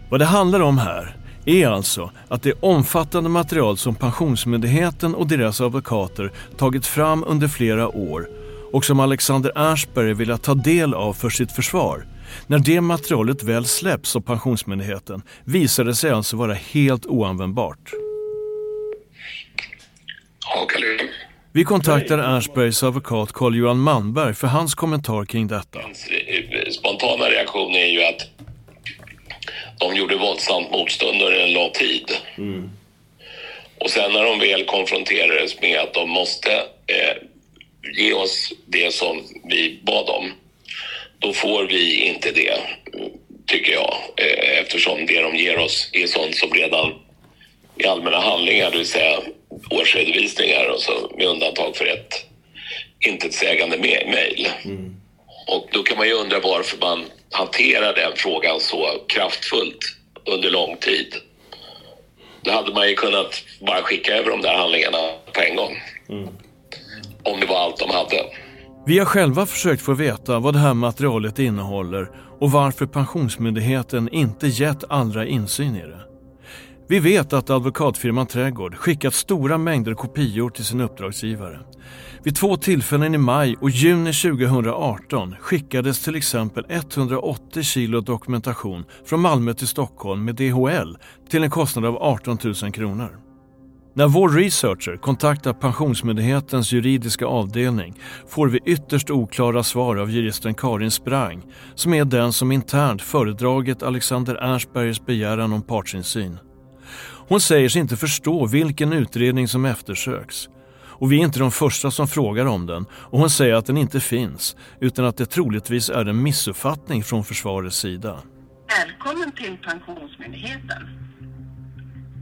Vad det handlar om här är alltså att det omfattande material som Pensionsmyndigheten och deras advokater tagit fram under flera år och som Alexander Ernstberg vill ta del av för sitt försvar när det materialet väl släpps av Pensionsmyndigheten visar det sig alltså vara helt oanvändbart. Vi kontaktar Ernstbergs advokat Carl-Johan Manberg för hans kommentar kring detta. Spontana reaktion är ju att de gjorde våldsamt motstånd under en lång tid. Mm. Och sen när de väl konfronterades med att de måste eh, ge oss det som vi bad om, då får vi inte det, tycker jag. Eh, eftersom det de ger oss är sånt som redan i allmänna handlingar, det vill säga årsredovisningar och så med undantag för ett intetsägande mejl. Mm. Och då kan man ju undra varför man hanterar den frågan så kraftfullt under lång tid. Då hade man ju kunnat bara skicka över de där handlingarna på en gång. Mm. Om det var allt de hade. Vi har själva försökt få veta vad det här materialet innehåller och varför Pensionsmyndigheten inte gett andra insyn i det. Vi vet att advokatfirman Trädgård skickat stora mängder kopior till sin uppdragsgivare. Vid två tillfällen i maj och juni 2018 skickades till exempel 180 kilo dokumentation från Malmö till Stockholm med DHL till en kostnad av 18 000 kronor. När vår researcher kontaktar Pensionsmyndighetens juridiska avdelning får vi ytterst oklara svar av juristen Karin Sprang som är den som internt föredragit Alexander Ernstbergers begäran om partsinsyn. Hon säger sig inte förstå vilken utredning som eftersöks. Och vi är inte de första som frågar om den och hon säger att den inte finns utan att det troligtvis är en missuppfattning från försvarets sida. Välkommen till Pensionsmyndigheten.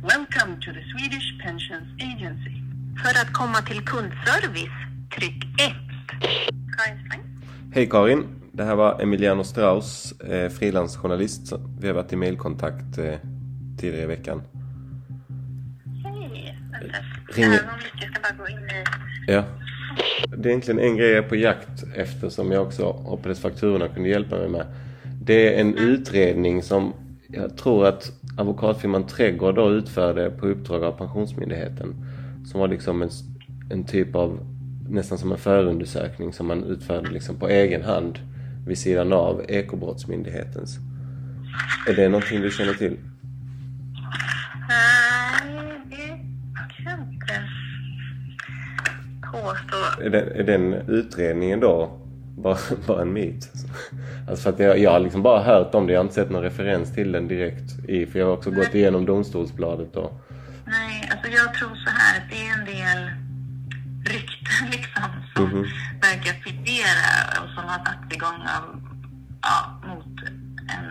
Welcome to the Swedish Pensions Agency. För att komma till kundservice, tryck 1. Karin Sträng. Hej Karin, det här var Emiliano Strauss, eh, frilansjournalist. Vi har varit i mailkontakt eh, tidigare i veckan. Hej, vänta. Ring- Det här var mycket, jag ska bara gå in i... Ja. Det är egentligen en grej jag är på jakt efter som jag också hoppades fakturorna kunde hjälpa mig med. Det är en utredning som jag tror att advokatfirman Trädgård då utförde på uppdrag av Pensionsmyndigheten. Som var liksom en, en typ av, nästan som en förundersökning som man utförde liksom på egen hand vid sidan av Ekobrottsmyndighetens. Är det någonting du känner till? Nej, påstå. Är den, är den utredningen då bara, bara en myt? Alltså för att jag, jag har liksom bara hört om det, jag har inte sett någon referens till den direkt i, för jag har också gått igenom domstolsbladet då. Nej, alltså jag tror så här det är en del rykten liksom som Mhm. verkar figurera och som har satts igång av, ja, mot en,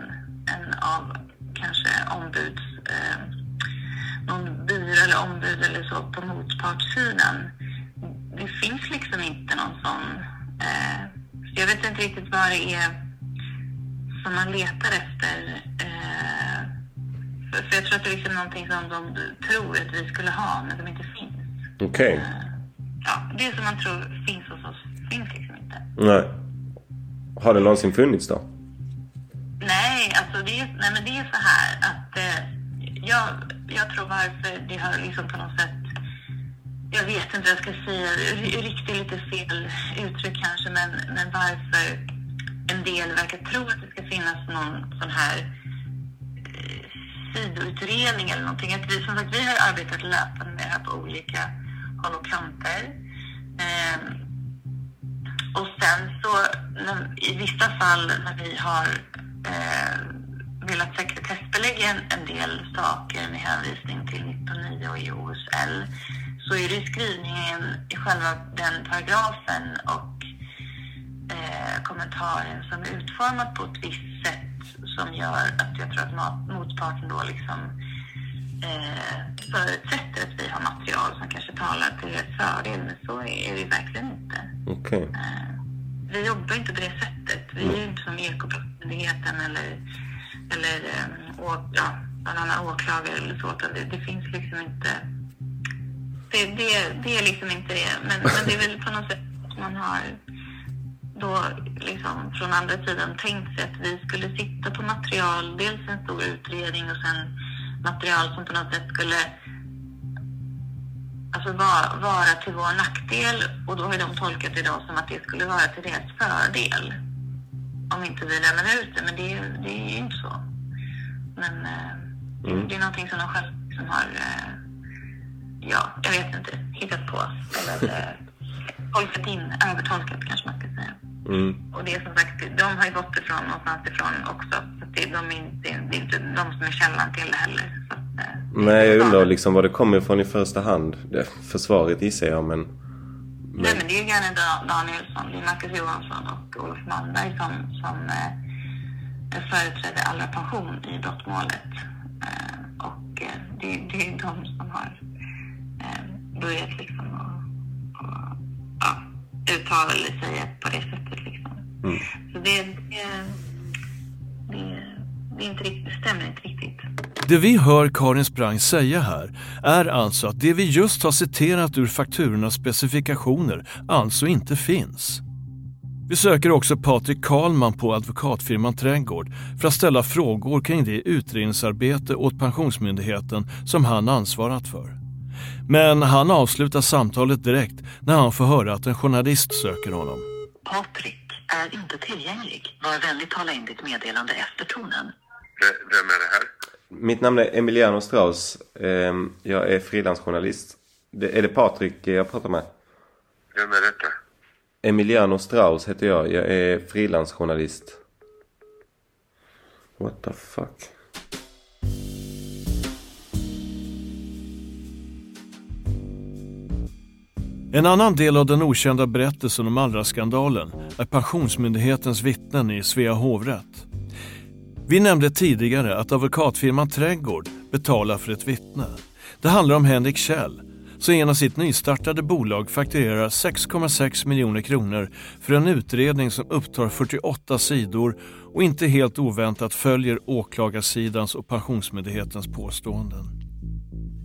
en av kanske ombuds, eh, någon byrå eller ombud eller så på motpartssidan. Det finns liksom inte någon sån, eh, så jag vet inte riktigt vad det är som man letar efter. Eh, för, för jag tror att det är liksom någonting som de tror att vi skulle ha, men som inte finns. Okej. Ja, det som man tror finns hos oss finns liksom inte. Nej. Har det någonsin funnits då? Nej, alltså det är, nej, men det är så här att eh, jag, jag tror varför det har liksom på något sätt jag vet inte vad jag ska säga, riktigt lite fel uttryck kanske, men, men varför en del verkar tro att det ska finnas någon sån här eh, sidoutredning eller någonting. Att vi, som sagt, vi har arbetat löpande med det här på olika håll och kanter. Ehm, och sen så när, i vissa fall när vi har eh, velat sekretessbelägga en, en del saker med hänvisning till 19.9 och i OSL så är det i skrivningen i själva den paragrafen och eh, kommentaren som är utformad på ett visst sätt som gör att jag tror att motparten då liksom eh, förutsätter att vi har material som kanske talar till deras fördel, men så är det verkligen inte. Okej. Vi jobbar inte på det sättet. Vi är ju inte som Ekobrottsmyndigheten eller, eller eh, å, ja, annan åklagare eller så. utan Det, det finns liksom inte... Det, det, det är liksom inte det. Men, men det är väl på något sätt att man har då liksom från andra sidan tänkt sig att vi skulle sitta på material, dels en stor utredning och sen material som på något sätt skulle alltså vara, vara till vår nackdel och då har de tolkat det då som att det skulle vara till deras fördel om inte vi lämnar ut det, men det, är- det är ju inte så. Men eh, Mm. det är någonting som de själva som har, eh, ja, jag vet inte, hittat på eller eh, tolkat in, övertolkat kanske man ska säga. Mm. Och det är som sagt, de har ju gått ifrån någonstans ifrån också. Så det, de är inte, det är inte de som är källan till det heller. Så att, eh, Nej, jag undrar liksom var det kommer ifrån i första hand. Det, försvaret gissar jag, men... Nej, men det är ju Janne Da- Danielsson, det är Marcus Johansson och Olof Malmberg som, som eh, företräder Allra pension i brottmålet. Eh, och eh, det, det är de som har eh, börjat liksom och, och, ja, uttala eller säga på det sättet liksom. Mm. Så det, det, det, det, är inte riktigt, det stämmer inte riktigt. Det vi hör Karin Sprang säga här är alltså att det vi just har citerat ur fakturornas specifikationer alltså inte finns. Vi söker också Patrik Karlman på advokatfirman Trädgård för att ställa frågor kring det utredningsarbete åt Pensionsmyndigheten som han ansvarat för. Men han avslutar samtalet direkt när han får höra att en journalist söker honom. Patrik är inte tillgänglig. Var vänlig tala in ditt meddelande efter tonen. Vem är det här? Mitt namn är Emiliano Strauss. Ehm, jag är frilansjournalist. Är det Patrik jag pratar med? Vem är detta? Emiliano Strauss heter jag. Jag är frilansjournalist. What the fuck? En annan del av den okända berättelsen om Allra-skandalen är Pensionsmyndighetens vittnen i Svea hovrätt. Vi nämnde tidigare att advokatfirman Trädgård betalar för ett vittne. Det handlar om Henrik Kjell som genom sitt nystartade bolag fakturerar 6,6 miljoner kronor för en utredning som upptar 48 sidor och inte helt oväntat följer åklagarsidans och Pensionsmyndighetens påståenden.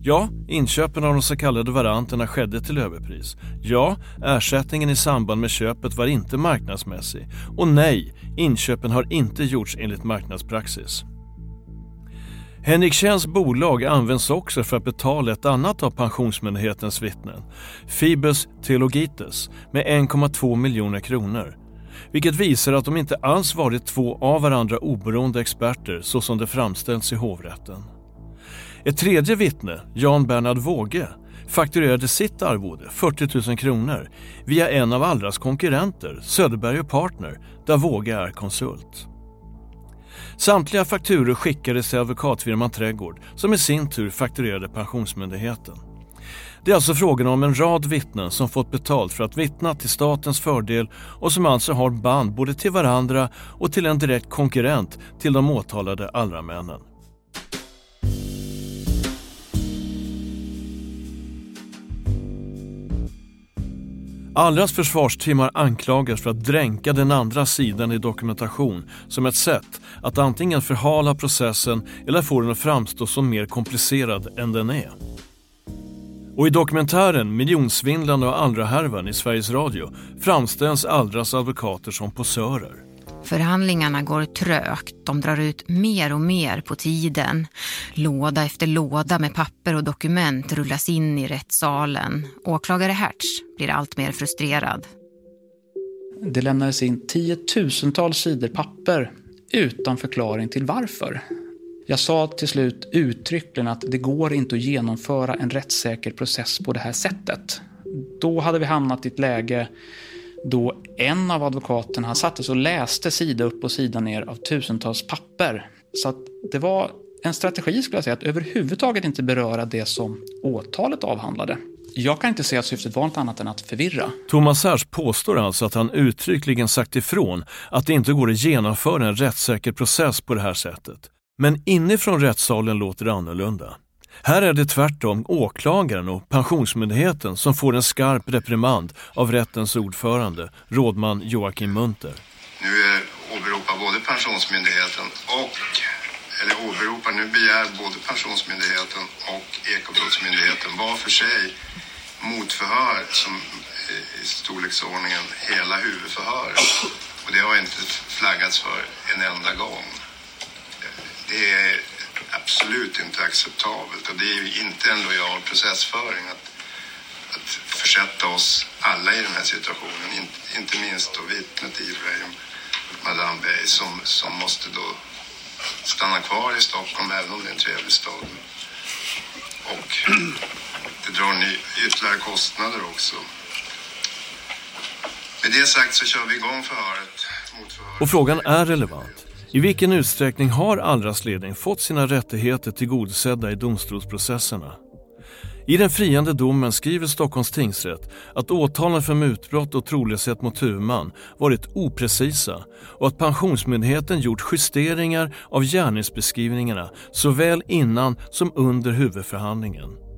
Ja, inköpen av de så kallade varanterna skedde till överpris. Ja, ersättningen i samband med köpet var inte marknadsmässig. Och nej, inköpen har inte gjorts enligt marknadspraxis. Henrik Kjells bolag används också för att betala ett annat av Pensionsmyndighetens vittnen, Fibus Theologites, med 1,2 miljoner kronor. Vilket visar att de inte alls varit två av varandra oberoende experter så som det framställs i hovrätten. Ett tredje vittne, Jan Bernhard Våge, fakturerade sitt arvode, 40 000 kronor, via en av Allras konkurrenter, Söderberg Partner, där Våge är konsult. Samtliga fakturor skickades till advokatfirman Trädgård som i sin tur fakturerade Pensionsmyndigheten. Det är alltså frågan om en rad vittnen som fått betalt för att vittna till statens fördel och som alltså har band både till varandra och till en direkt konkurrent till de åtalade Allramännen. Allras försvarsteam har anklagats för att dränka den andra sidan i dokumentation som ett sätt att antingen förhala processen eller få den att framstå som mer komplicerad än den är. Och i dokumentären Miljonsvindlarna och Allra-härvan i Sveriges Radio framställs Allras advokater som posörer. Förhandlingarna går trögt. De drar ut mer och mer på tiden. Låda efter låda med papper och dokument rullas in i rättssalen. Åklagare Hertz blir allt mer frustrerad. Det lämnades in tiotusentals sidor papper utan förklaring till varför. Jag sa till slut uttryckligen att det går inte att genomföra en rättssäker process på det här sättet. Då hade vi hamnat i ett läge då en av advokaterna satte sig och läste sida upp och sida ner av tusentals papper. Så att det var en strategi skulle jag säga, att överhuvudtaget inte beröra det som åtalet avhandlade. Jag kan inte se att syftet var något annat än att förvirra. Thomas Härs påstår alltså att han uttryckligen sagt ifrån att det inte går att genomföra en rättssäker process på det här sättet. Men inifrån rättssalen låter det annorlunda. Här är det tvärtom åklagaren och Pensionsmyndigheten som får en skarp reprimand av rättens ordförande, rådman Joakim Munter. Nu åberopar både Pensionsmyndigheten och, eller åberopar, nu begär både Pensionsmyndigheten och Ekobrottsmyndigheten var för sig motförhör som eh, i storleksordningen hela huvudförhöret. Och det har inte flaggats för en enda gång. Det är absolut inte acceptabelt och det är ju inte en lojal processföring att, att försätta oss alla i den här situationen. Inte, inte minst då vittnet Ibrahim Madame Bey som, som måste då stanna kvar i Stockholm även om det är en trevlig stad. Och det drar ny, ytterligare kostnader också. Med det sagt så kör vi igång förhöret. Och frågan är relevant. I vilken utsträckning har Allras ledning fått sina rättigheter tillgodosedda i domstolsprocesserna? I den friande domen skriver Stockholms tingsrätt att åtalen för mutbrott och trolöshet mot huvudman varit oprecisa och att Pensionsmyndigheten gjort justeringar av gärningsbeskrivningarna såväl innan som under huvudförhandlingen.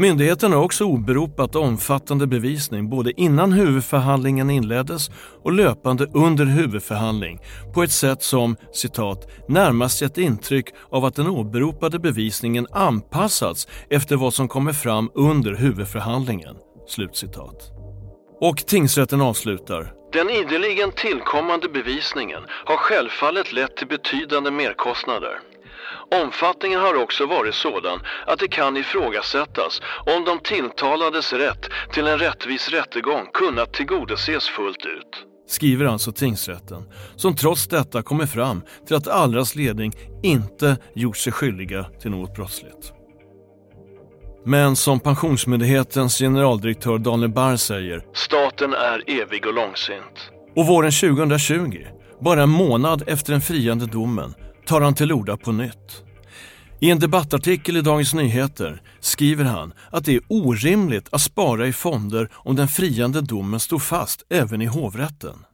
Myndigheten har också åberopat omfattande bevisning både innan huvudförhandlingen inleddes och löpande under huvudförhandling på ett sätt som citat, “närmast gett intryck av att den åberopade bevisningen anpassats efter vad som kommer fram under huvudförhandlingen”. Slutcitat. Och tingsrätten avslutar. Den ideligen tillkommande bevisningen har självfallet lett till betydande merkostnader. Omfattningen har också varit sådan att det kan ifrågasättas om de tilltalades rätt till en rättvis rättegång kunnat tillgodoses fullt ut. skriver alltså tingsrätten, som trots detta kommer fram till att Allras ledning inte gjort sig skyldiga till något brottsligt. Men som Pensionsmyndighetens generaldirektör Daniel Barr säger, staten är evig och långsint. Och våren 2020, bara en månad efter den friande domen, tar han till orda på nytt. I en debattartikel i Dagens Nyheter skriver han att det är orimligt att spara i fonder om den friande domen står fast även i hovrätten.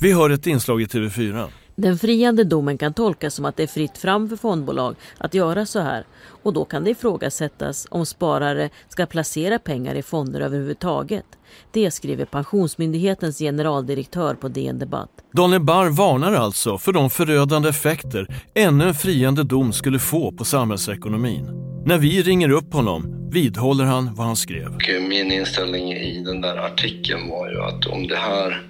Vi hör ett inslag i TV4. Den friande domen kan tolkas som att det är fritt fram för fondbolag att göra så här och då kan det ifrågasättas om sparare ska placera pengar i fonder överhuvudtaget. Det skriver Pensionsmyndighetens generaldirektör på DN Debatt. Daniel Barr varnar alltså för de förödande effekter ännu en friande dom skulle få på samhällsekonomin. När vi ringer upp honom vidhåller han vad han skrev. Min inställning i den där artikeln var ju att om det här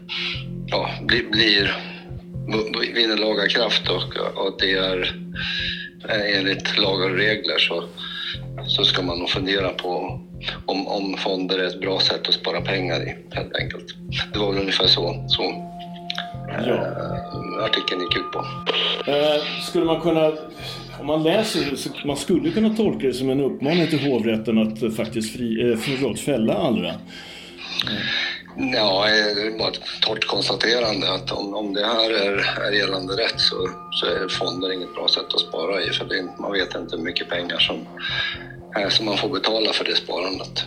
ja, blir, blir vinner laga kraft och, och det är enligt lagar och regler så, så ska man nog fundera på om, om fonder är ett bra sätt att spara pengar i, helt enkelt. Det var väl ungefär så, så ja. äh, artikeln gick ut på. Äh, skulle man kunna, om man läser det, man skulle kunna tolka det som en uppmaning till hovrätten att faktiskt fri, äh, förlåt, fälla Allra. Ja, det är bara ett torrt konstaterande att om, om det här är, är gällande rätt så, så är fonder inget bra sätt att spara i för det, man vet inte hur mycket pengar som, eh, som man får betala för det sparandet.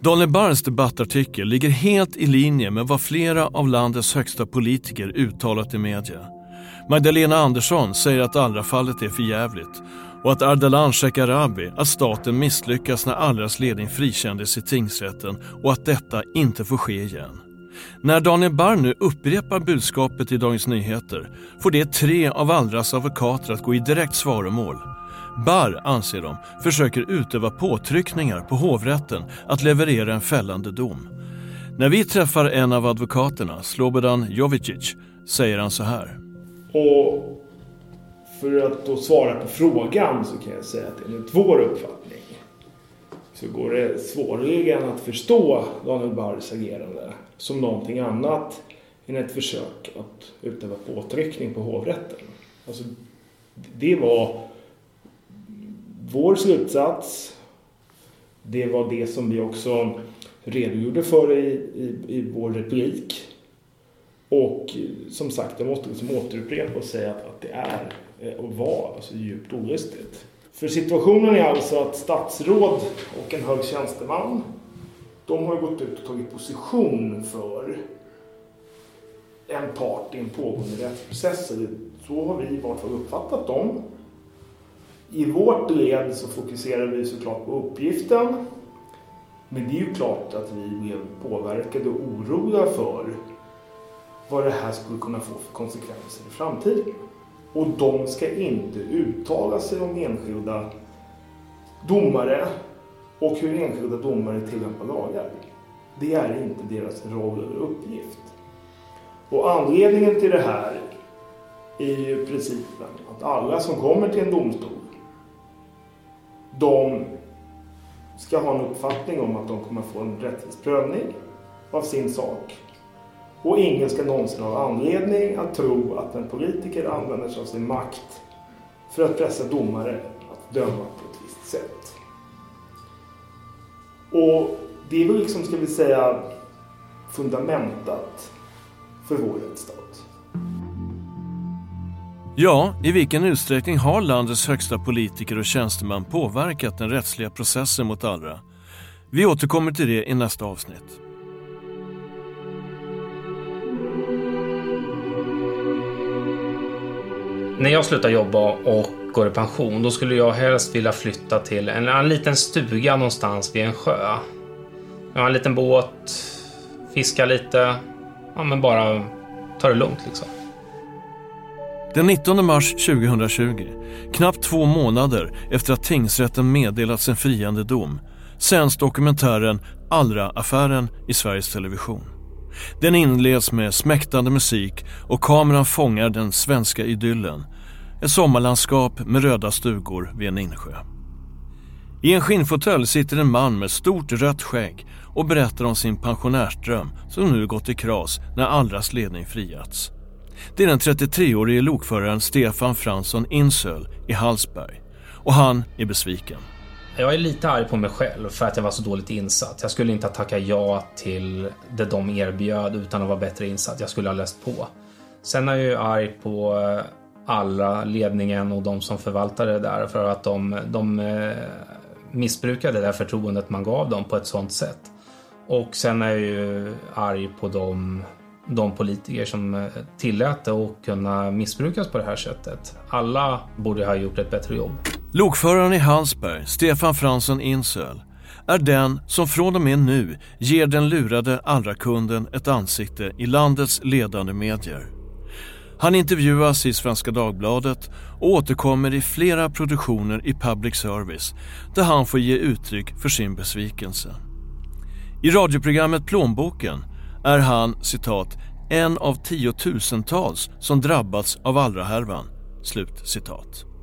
Daniel Barrs debattartikel ligger helt i linje med vad flera av landets högsta politiker uttalat i media. Magdalena Andersson säger att Allra-fallet är för jävligt och att Ardalan Shekarabi, att staten misslyckas när Allras ledning frikändes i tingsrätten och att detta inte får ske igen. När Daniel Barr nu upprepar budskapet i Dagens Nyheter får det tre av Allras advokater att gå i direkt svaromål. Barr, anser de, försöker utöva påtryckningar på hovrätten att leverera en fällande dom. När vi träffar en av advokaterna, Slobodan Jovicic, säger han så här. Och för att då svara på frågan så kan jag säga att enligt vår uppfattning så går det svårligen att förstå Daniel Barrs agerande som någonting annat än ett försök att utöva påtryckning på hovrätten. Alltså, det var vår slutsats. Det var det som vi också redogjorde för i, i, i vår replik. Och som sagt, jag måste liksom återupprepa och säga att, att det är Eh, och var alltså djupt olustigt. För situationen är alltså att statsråd och en hög tjänsteman de har gått ut och tagit position för en part i en pågående rättsprocess. Så har vi i vart fall uppfattat dem. I vårt led så fokuserar vi såklart på uppgiften. Men det är ju klart att vi blev påverkade och oroliga för vad det här skulle kunna få för konsekvenser i framtiden. Och de ska inte uttala sig om enskilda domare och hur enskilda domare tillämpar lagar. Det är inte deras roll eller uppgift. Och anledningen till det här är ju principen att alla som kommer till en domstol de ska ha en uppfattning om att de kommer få en rättvis prövning av sin sak och ingen ska någonsin ha anledning att tro att en politiker använder sig av sin makt för att pressa domare att döma på ett visst sätt. Och det är väl liksom, ska vi säga, fundamentat för vår rättsstat. Ja, i vilken utsträckning har landets högsta politiker och tjänstemän påverkat den rättsliga processen mot Allra? Vi återkommer till det i nästa avsnitt. När jag slutar jobba och går i pension, då skulle jag helst vilja flytta till en, en liten stuga någonstans vid en sjö. Jag har en liten båt, fiska lite, ja men bara ta det lugnt liksom. Den 19 mars 2020, knappt två månader efter att tingsrätten meddelat sin friande dom, sänds dokumentären Allra-affären i Sveriges Television. Den inleds med smäktande musik och kameran fångar den svenska idyllen. Ett sommarlandskap med röda stugor vid en insjö. I en skinnfåtölj sitter en man med stort rött skägg och berättar om sin pensionärsdröm som nu gått i kras när Allras ledning friats. Det är den 33-årige lokföraren Stefan Fransson Insöl i Hallsberg och han är besviken. Jag är lite arg på mig själv för att jag var så dåligt insatt. Jag skulle inte ha tackat ja till det de erbjöd utan att vara bättre insatt. Jag skulle ha läst på. Sen är jag ju arg på alla ledningen och de som förvaltade det där för att de, de eh, missbrukade det där förtroendet man gav dem på ett sånt sätt. Och sen är jag ju arg på de, de politiker som eh, tillät det att kunna missbrukas på det här sättet. Alla borde ha gjort ett bättre jobb. Lokföraren i Hallsberg, Stefan Fransson Insöl, är den som från och med nu ger den lurade andra kunden ett ansikte i landets ledande medier. Han intervjuas i Svenska Dagbladet och återkommer i flera produktioner i public service där han får ge uttryck för sin besvikelse. I radioprogrammet Plånboken är han citat en av tiotusentals som drabbats av Allra-härvan. Slut citat.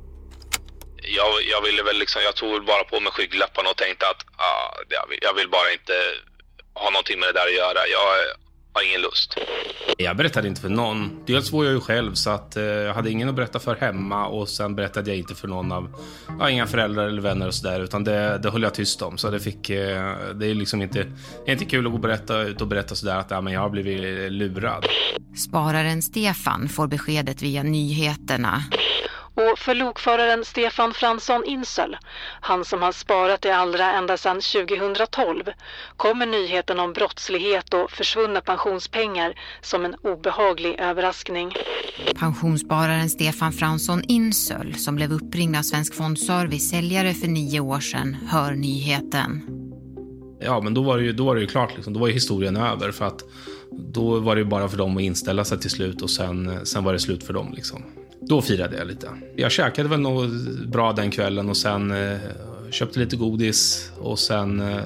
Jag, jag ville väl liksom, jag tog bara på mig skygglapparna och tänkte att ah, jag, vill, jag vill bara inte ha någonting med det där att göra. Jag har ingen lust. Jag berättade inte för någon. Dels var jag ju själv så att eh, jag hade ingen att berätta för hemma och sen berättade jag inte för någon av, ja, inga föräldrar eller vänner och sådär utan det, det höll jag tyst om. Så det fick, eh, det är liksom inte, inte kul att gå och berätta, ut och berätta sådär att ja, men jag har blivit lurad. Spararen Stefan får beskedet via nyheterna. Och för lokföraren Stefan Fransson Insel, han som har sparat det allra ända sedan 2012, kommer nyheten om brottslighet och försvunna pensionspengar som en obehaglig överraskning. Pensionsspararen Stefan Fransson Insöl, som blev uppringd av Svensk Fondservice säljare för nio år sedan, hör nyheten. Ja, men då var det ju, då var det ju klart. Liksom. Då var ju historien över. För att då var det ju bara för dem att inställa sig till slut och sen, sen var det slut för dem. Liksom. Då firade jag lite. Jag käkade väl något bra den kvällen och sen eh, köpte lite godis och sen eh,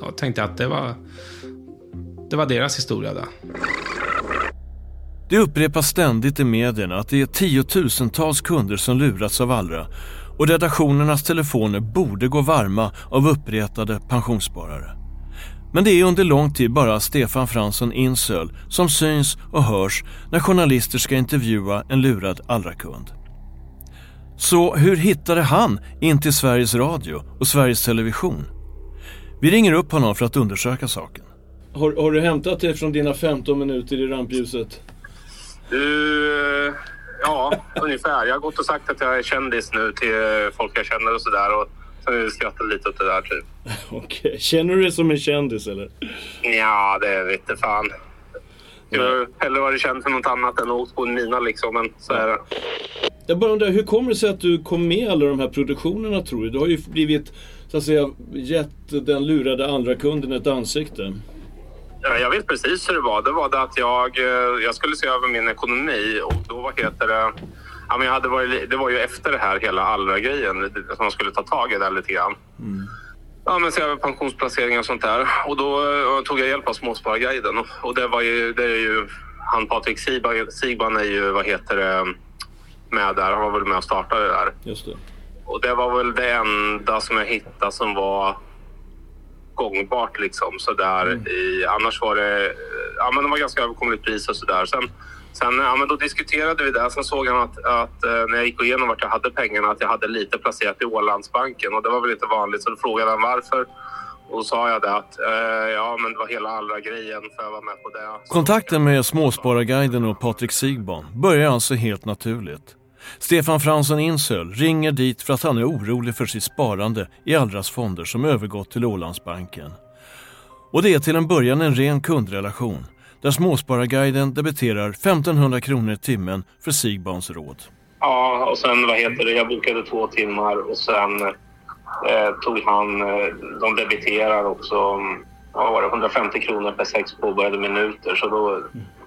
jag tänkte jag att det var, det var deras historia där. Det upprepas ständigt i medierna att det är tiotusentals kunder som lurats av Allra och redaktionernas telefoner borde gå varma av uppretade pensionssparare. Men det är under lång tid bara Stefan Fransson Insöl som syns och hörs när journalister ska intervjua en lurad Allra-kund. Så hur hittade han in till Sveriges Radio och Sveriges Television? Vi ringer upp honom för att undersöka saken. Har, har du hämtat det från dina 15 minuter i rampljuset? Du, eh, ja, ungefär. Jag har gått och sagt att jag är kändis nu till folk jag känner och sådär. Och sen skrattar lite åt det där typ. Okej, känner du dig som en kändis eller? Ja, det vet jag fan. Jag har hellre varit känd för något annat än åkt på mina liksom, men så är det. Jag bara undrar, hur kommer det sig att du kom med i alla de här produktionerna tror du? Du har ju blivit, så att säga, gett den lurade andra kunden ett ansikte. Ja, jag vet precis hur det var. Det var det att jag, eh, jag skulle se över min ekonomi och då, vad heter det? Ja, men jag hade varit, det var ju efter det här hela Allra-grejen som man skulle ta tag i där lite grann. Mm. Ja, men se över pensionsplaceringar och sånt där. Och då uh, tog jag hjälp av Småspararguiden. Och, och det var ju, det är ju, han Patrik Sigban, Sigban är ju, vad heter det, med där. Han var väl med och startade det där. Just det. Och det var väl det enda som jag hittade som var gångbart liksom sådär. Mm. I, annars var det, eh, ja men det var ganska överkomligt pris och sådär. Sen, sen ja men då diskuterade vi det. Sen såg han att, att eh, när jag gick igenom vart jag hade pengarna att jag hade lite placerat i Ålandsbanken och det var väl inte vanligt så då frågade han varför. Och då sa jag det att eh, ja men det var hela allra grejen för jag var med på det. Kontakten med Småspararguiden och Patrik Sigban börjar alltså helt naturligt. Stefan Fransson Insöl ringer dit för att han är orolig för sitt sparande i Allras fonder som övergått till Ålandsbanken. Och det är till en början en ren kundrelation där Småspararguiden debiterar 1500 kronor i timmen för Sigbans råd. Ja, och sen vad heter det, jag bokade två timmar och sen eh, tog han, eh, de debiterar också, vad var det, 150 kronor per sex påbörjade minuter så då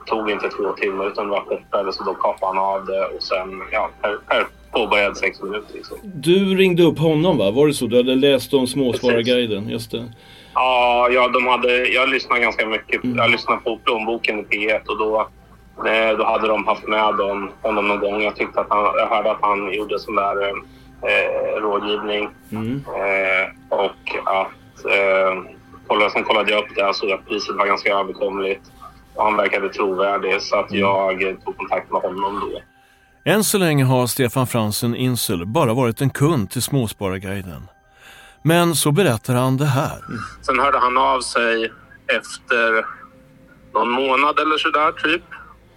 tog inte två timmar utan det var kortare så då kapade han av det och sen, ja, per, per påbörjad sex minuter liksom. Du ringde upp honom va? Var det så? Du hade läst om Småspararguiden? Just det. Ja, ja de hade, jag lyssnade ganska mycket. Jag lyssnade på plånboken i P1 och då, eh, då hade de haft med honom någon gång. Jag tyckte att han, jag hörde att han gjorde sån där, eh, rådgivning. Eh, och att eh, sen kollade jag upp det och såg att priset var ganska överkomligt. Och han verkade trovärdig så att jag eh, tog kontakt med honom då. Än så länge har Stefan Fransen Insel bara varit en kund till Småspararguiden. Men så berättar han det här. Sen hörde han av sig efter någon månad eller sådär typ.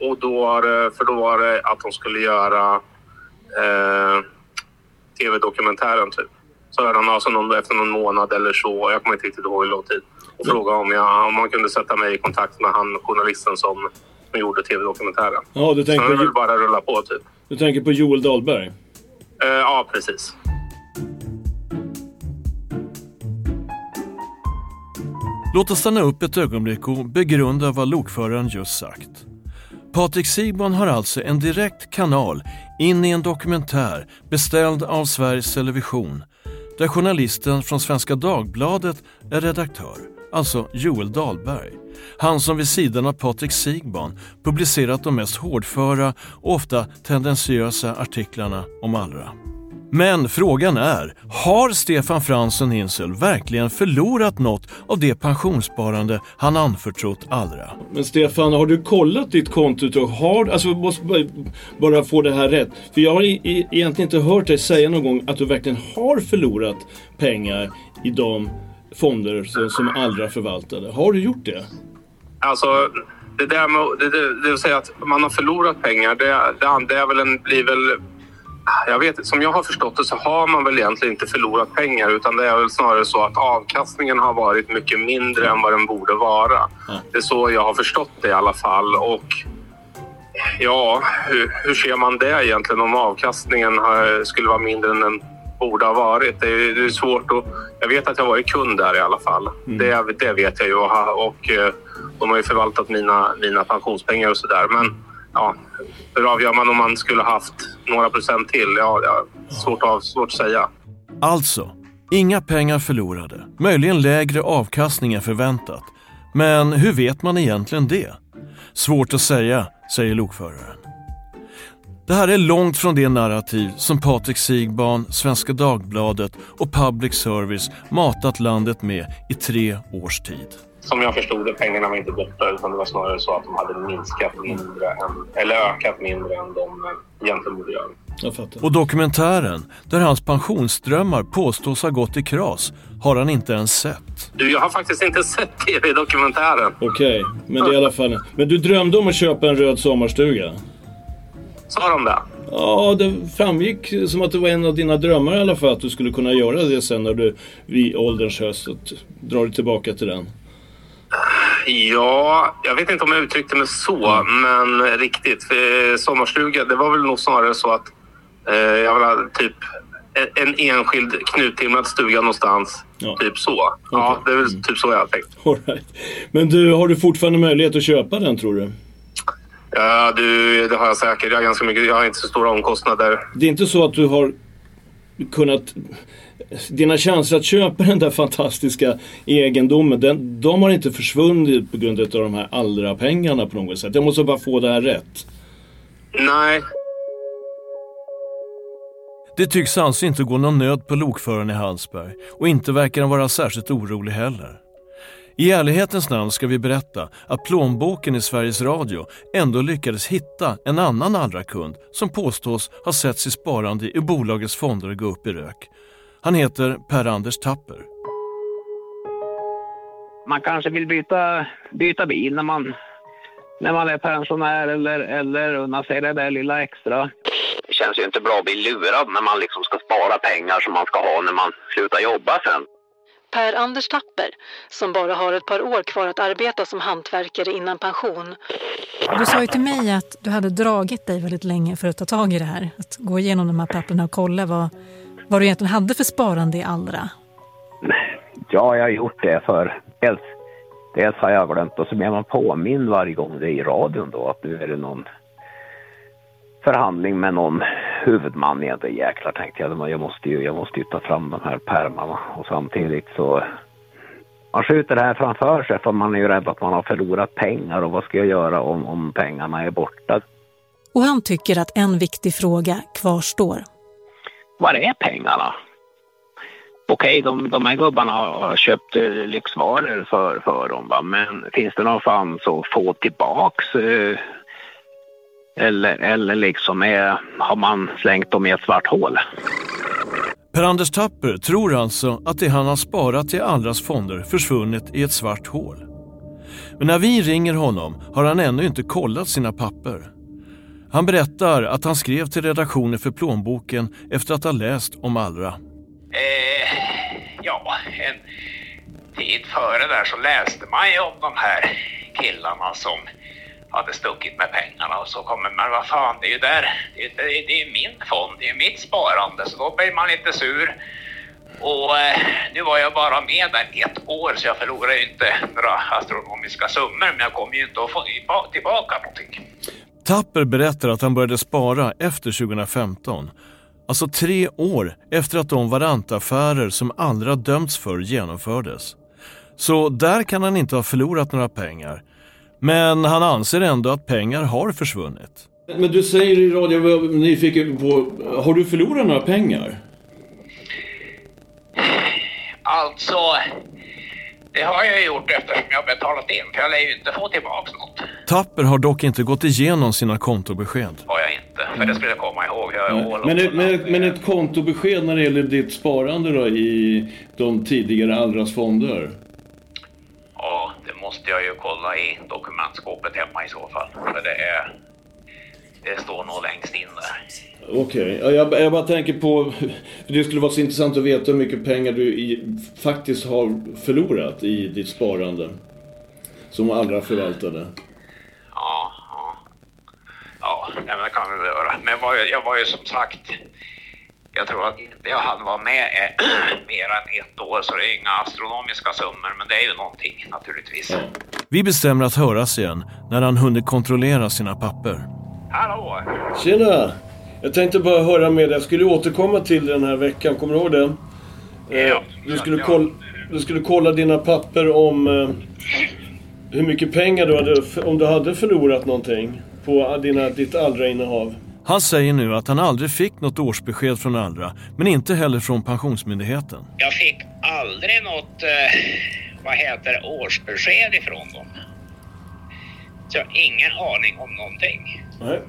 Och då var det, för då var det att de skulle göra eh, tv-dokumentären typ. Så hörde han av sig någon, efter någon månad eller så, jag kommer inte riktigt ihåg hur lång tid. Och frågade om, jag, om man kunde sätta mig i kontakt med han journalisten som, som gjorde tv-dokumentären. Ja, du tänker, det på, väl bara rulla på typ. du tänker på Joel Dahlberg? Eh, ja, precis. Låt oss stanna upp ett ögonblick och begrunda vad lokföraren just sagt. Patrik Sigman har alltså en direkt kanal in i en dokumentär beställd av Sveriges Television där journalisten från Svenska Dagbladet är redaktör, alltså Joel Dahlberg. Han som vid sidan av Patrik Sigban publicerat de mest hårdföra och ofta tendentiösa artiklarna om Allra. Men frågan är, har Stefan Fransson Hinsel verkligen förlorat något av det pensionssparande han anförtrott Allra? Men Stefan, har du kollat ditt kontoutdrag? Har, alltså, måste bara, bara få det här rätt. För jag har i, i, egentligen inte hört dig säga någon gång att du verkligen har förlorat pengar i de fonder som, som Allra förvaltade. Har du gjort det? Alltså, det där med det, det, det vill säga att man har förlorat pengar, det, det, det är väl en, blir väl... Jag vet som jag har förstått det så har man väl egentligen inte förlorat pengar utan det är väl snarare så att avkastningen har varit mycket mindre än vad den borde vara. Det är så jag har förstått det i alla fall. Och ja, hur, hur ser man det egentligen om avkastningen har, skulle vara mindre än den borde ha varit? Det är, det är svårt att... Jag vet att jag varit kund där i alla fall. Det, det vet jag ju och, ha- och eh, de har ju förvaltat mina, mina pensionspengar och sådär. Men ja, hur avgör man om man skulle haft några procent till? Ja, ja svårt, att, svårt att säga. Alltså, inga pengar förlorade, möjligen lägre avkastning än förväntat. Men hur vet man egentligen det? Svårt att säga, säger lokföraren. Det här är långt från det narrativ som Patrik Sigban, Svenska Dagbladet och Public Service matat landet med i tre års tid. Som jag förstod det, pengarna var inte borta utan det var snarare så att de hade minskat mindre än, eller ökat mindre än de eh, egentligen borde göra. Och dokumentären, där hans pensionsdrömmar påstås ha gått i kras, har han inte ens sett. Du, jag har faktiskt inte sett tv-dokumentären. Okej, men det är i alla fall... Men du drömde om att köpa en röd sommarstuga? Sa de det? Ja, det framgick som att det var en av dina drömmar i alla fall att du skulle kunna göra det sen när du vid ålderns höst att dra dig tillbaka till den. Ja, jag vet inte om jag uttryckte mig så, men riktigt. För sommarstuga, det var väl nog snarare så att eh, jag vill ha typ en, en enskild knuttimrad stuga någonstans. Typ så. Ja, det är väl typ så jag har tänkt. All right. Men du, har du fortfarande möjlighet att köpa den tror du? Ja, du, det har jag säkert. Jag har ganska mycket. Jag har inte så stora omkostnader. Det är inte så att du har kunnat... Dina chanser att köpa den där fantastiska egendomen, den, de har inte försvunnit på grund av de här allra pengarna på något sätt. Jag måste bara få det här rätt. Nej, Det tycks alltså inte gå någon nöd på lokföraren i Hallsberg och inte verkar han vara särskilt orolig heller. I ärlighetens namn ska vi berätta att plånboken i Sveriges Radio ändå lyckades hitta en annan andra kund som påstås ha sett sitt sparande i bolagets fonder gå upp i rök. Han heter Per-Anders Tapper. man kanske vill byta, byta bil när man, när man är pensionär eller, eller unna sig det där lilla extra. Det känns ju inte bra att bli lurad när man liksom ska spara pengar som man ska ha när man slutar jobba sen. Per-Anders Tapper, som bara har ett par år kvar att arbeta som hantverkare innan pension. Du sa ju till mig att du hade dragit dig väldigt länge för att ta tag i det här. Att gå igenom de här papperna och kolla vad, vad du egentligen hade för sparande i Allra. Ja, jag har gjort det för dels, dels har jag glömt och så blir man påmind varje gång det är i radion då att nu är det någon förhandling med någon huvudman jäklar tänkte jag, jag måste ju, jag måste ju ta fram de här pärmarna och samtidigt så man skjuter det här framför sig för man är ju rädd att man har förlorat pengar och vad ska jag göra om, om pengarna är borta? Och han tycker att en viktig fråga kvarstår. var är pengarna? Okej, de, de här gubbarna har köpt eh, lyxvaror för, för dem, va? men finns det någon chans att få tillbaks eh, eller, eller liksom är, har man slängt dem i ett svart hål? Per-Anders Tapper tror alltså att det han har sparat i Allras fonder försvunnit i ett svart hål. Men när vi ringer honom har han ännu inte kollat sina papper. Han berättar att han skrev till redaktionen för plånboken efter att ha läst om Allra. Eh, ja, en tid före där så läste man ju om de här killarna som hade stuckit med pengarna och så kommer man, vad fan, det är ju där, det är, det är min fond, det är mitt sparande, så då blir man lite sur. Och eh, nu var jag bara med där ett år så jag förlorade ju inte några astronomiska summor men jag kommer ju inte att få tillbaka någonting. Tapper berättar att han började spara efter 2015. Alltså tre år efter att de varantaffärer som andra dömts för genomfördes. Så där kan han inte ha förlorat några pengar. Men han anser ändå att pengar har försvunnit. Men du säger i radio, jag var nyfiken på, har du förlorat några pengar? Alltså, det har jag gjort eftersom jag har betalat in, för jag lär ju inte få tillbaka något. Tapper har dock inte gått igenom sina kontobesked. har jag inte, för det skulle jag komma ihåg. Jag är Men, ett- men, ett- men ett kontobesked när det gäller ditt sparande då i de tidigare Allras fonder? Måste jag ju kolla i dokumentskåpet hemma i så fall. För det är... Det står nog längst in där. Okej, ja, jag, jag bara tänker på, det skulle vara så intressant att veta hur mycket pengar du i, faktiskt har förlorat i ditt sparande. Som Allra förvaltade. Ja, ja. Ja, det kan vi väl göra. Men jag var ju som sagt... Jag tror att inte jag hann vara med eh, mer än ett år så det är inga astronomiska summor men det är ju någonting naturligtvis. Vi bestämmer att höras igen när han hunnit kontrollera sina papper. Hallå! Tjena! Jag tänkte bara höra med dig, jag skulle återkomma till den här veckan, kommer du ihåg det? Eh, du, skulle koll, du skulle kolla dina papper om eh, hur mycket pengar du hade, om du hade förlorat någonting på dina, ditt Allra-innehav. Han säger nu att han aldrig fick något årsbesked från Allra, men inte heller från Pensionsmyndigheten. Jag fick aldrig något, eh, vad heter det, årsbesked ifrån dem. Så jag har ingen aning om någonting. Nej.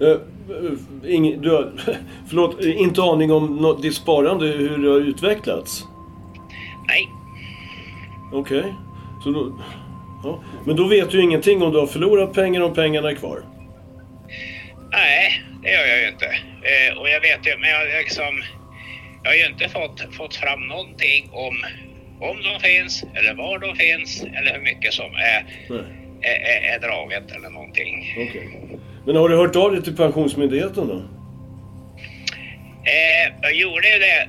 Eh, ing, du har, förlåt, inte aning om nå- ditt sparande, hur det har utvecklats? Nej. Okej. Så då, ja. Men då vet du ingenting om du har förlorat pengar om pengarna är kvar? Nej, det gör jag ju inte. Eh, och jag vet ju, men jag liksom... Jag har ju inte fått, fått fram någonting om, om de finns, eller var de finns, eller hur mycket som är, är, är, är draget eller någonting. Okej. Men har du hört av dig till Pensionsmyndigheten då? Eh, jag gjorde ju det.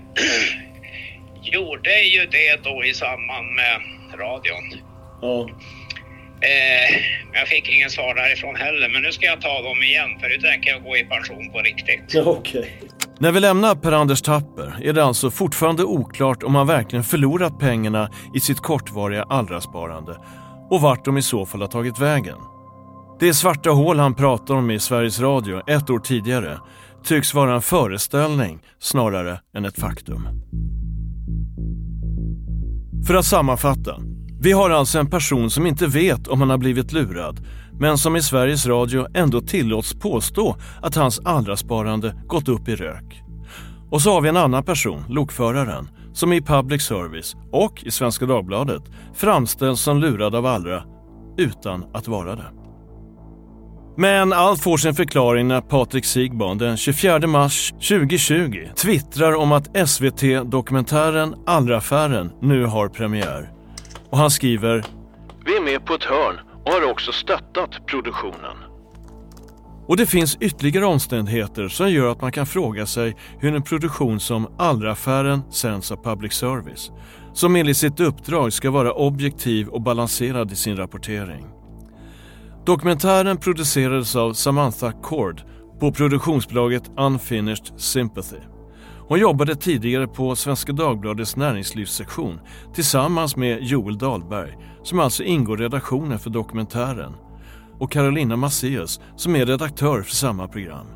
gjorde ju det då i samband med radion. Ja. Eh, jag fick ingen svar därifrån heller, men nu ska jag ta dem igen för nu tänker jag gå i pension på riktigt. Okej. När vi lämnar Per-Anders Tapper är det alltså fortfarande oklart om han verkligen förlorat pengarna i sitt kortvariga Allra-sparande och vart de i så fall har tagit vägen. Det svarta hål han pratar om i Sveriges Radio ett år tidigare tycks vara en föreställning snarare än ett faktum. För att sammanfatta. Vi har alltså en person som inte vet om han har blivit lurad men som i Sveriges Radio ändå tillåts påstå att hans Allra-sparande gått upp i rök. Och så har vi en annan person, lokföraren, som i public service och i Svenska Dagbladet framställs som lurad av Allra utan att vara det. Men allt får sin förklaring när Patrik Sigban den 24 mars 2020 twittrar om att SVT-dokumentären Allra-affären nu har premiär. Och han skriver Vi är med på ett hörn och har också stöttat produktionen. Och det finns ytterligare omständigheter som gör att man kan fråga sig hur en produktion som Allra-affären sänds av public service, som enligt sitt uppdrag ska vara objektiv och balanserad i sin rapportering. Dokumentären producerades av Samantha Cord på produktionsbolaget Unfinished Sympathy. Hon jobbade tidigare på Svenska Dagbladets näringslivssektion tillsammans med Joel Dahlberg som alltså ingår i redaktionen för dokumentären och Carolina Macias som är redaktör för samma program.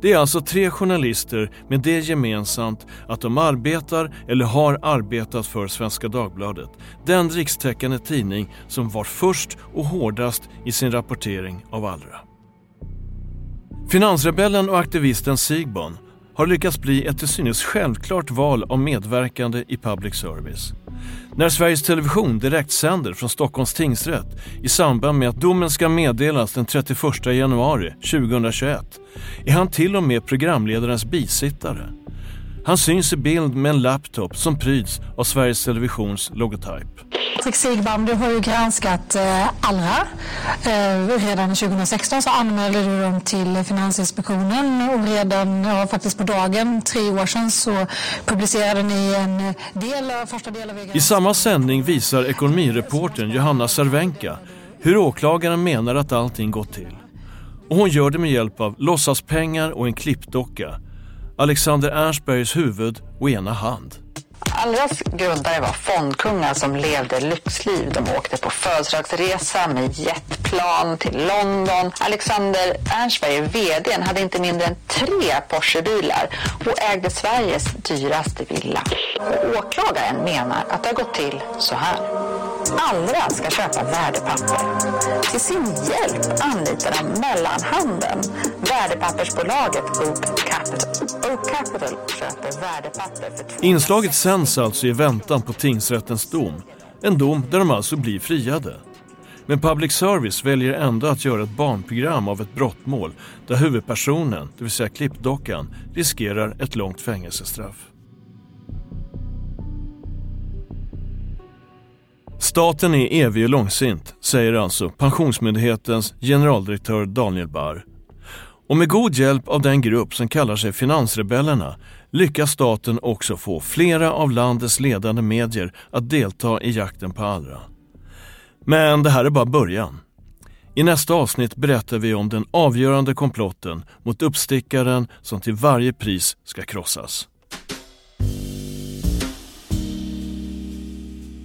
Det är alltså tre journalister med det gemensamt att de arbetar eller har arbetat för Svenska Dagbladet. Den rikstäckande tidning som var först och hårdast i sin rapportering av Allra. Finansrebellen och aktivisten Sigbon har lyckats bli ett till synes självklart val av medverkande i public service. När Sveriges Television direktsänder från Stockholms tingsrätt i samband med att domen ska meddelas den 31 januari 2021 är han till och med programledarens bisittare. Han syns i bild med en laptop som pryds av Sveriges Televisions logotyp. Patrik Sigbaum, du har ju granskat eh, Allra. Eh, redan 2016 så anmälde du dem till Finansinspektionen och redan ja, faktiskt på dagen, tre år sedan, så publicerade ni en del första delen av I samma sändning visar ekonomireportern Johanna Cervenka hur åklagaren menar att allting gått till. Och hon gör det med hjälp av låtsaspengar och en klippdocka. Alexander Ernstbergs huvud och ena hand. Allras grundare var fondkungar som levde lyxliv. De åkte på födelsedagsresa med jetplan till London. Alexander Ernstberg, vdn, hade inte mindre än tre Porschebilar och ägde Sveriges dyraste villa. Och åklagaren menar att det har gått till så här. Allra ska köpa värdepapper. Till sin hjälp anlitar de mellanhanden, värdepappersbolaget Oak Capital. Oak Capital köper värdepapper för Inslaget sänds alltså i väntan på tingsrättens dom. En dom där de alltså blir friade. Men public service väljer ändå att göra ett barnprogram av ett brottmål där huvudpersonen, det vill säga klippdockan, riskerar ett långt fängelsestraff. Staten är evig och långsint, säger alltså Pensionsmyndighetens generaldirektör Daniel Barr. Och med god hjälp av den grupp som kallar sig Finansrebellerna lyckas staten också få flera av landets ledande medier att delta i jakten på Allra. Men det här är bara början. I nästa avsnitt berättar vi om den avgörande komplotten mot uppstickaren som till varje pris ska krossas.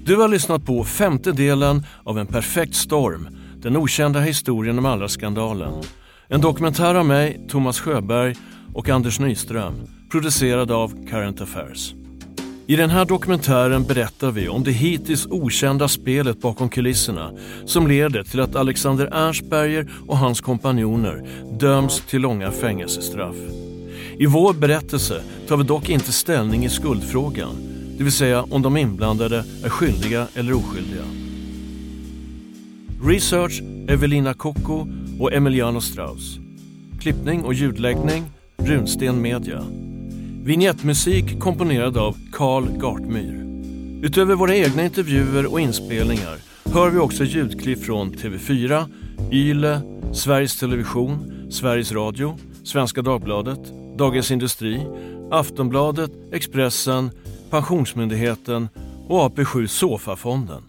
Du har lyssnat på femte delen av En perfekt storm, den okända historien om Allra-skandalen. En dokumentär av mig, Thomas Sjöberg och Anders Nyström, producerad av Current Affairs. I den här dokumentären berättar vi om det hittills okända spelet bakom kulisserna som leder till att Alexander Ernstberger och hans kompanjoner döms till långa fängelsestraff. I vår berättelse tar vi dock inte ställning i skuldfrågan, det vill säga om de inblandade är skyldiga eller oskyldiga. Research Evelina Kocko och Emiliano Strauss. Klippning och ljudläggning Runsten Media. Vignettmusik komponerad av Carl Gartmyr. Utöver våra egna intervjuer och inspelningar hör vi också ljudklipp från TV4, Yle, Sveriges Television, Sveriges Radio, Svenska Dagbladet, Dagens Industri, Aftonbladet, Expressen, Pensionsmyndigheten och AP7 Sofa-fonden.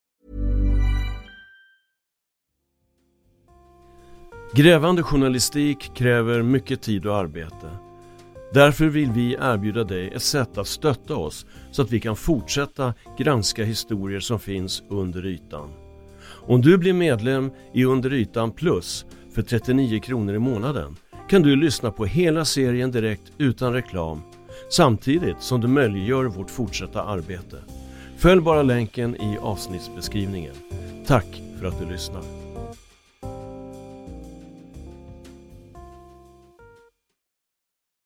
Grävande journalistik kräver mycket tid och arbete. Därför vill vi erbjuda dig ett sätt att stötta oss så att vi kan fortsätta granska historier som finns under ytan. Om du blir medlem i Under ytan plus för 39 kronor i månaden kan du lyssna på hela serien direkt utan reklam samtidigt som du möjliggör vårt fortsatta arbete. Följ bara länken i avsnittsbeskrivningen. Tack för att du lyssnar.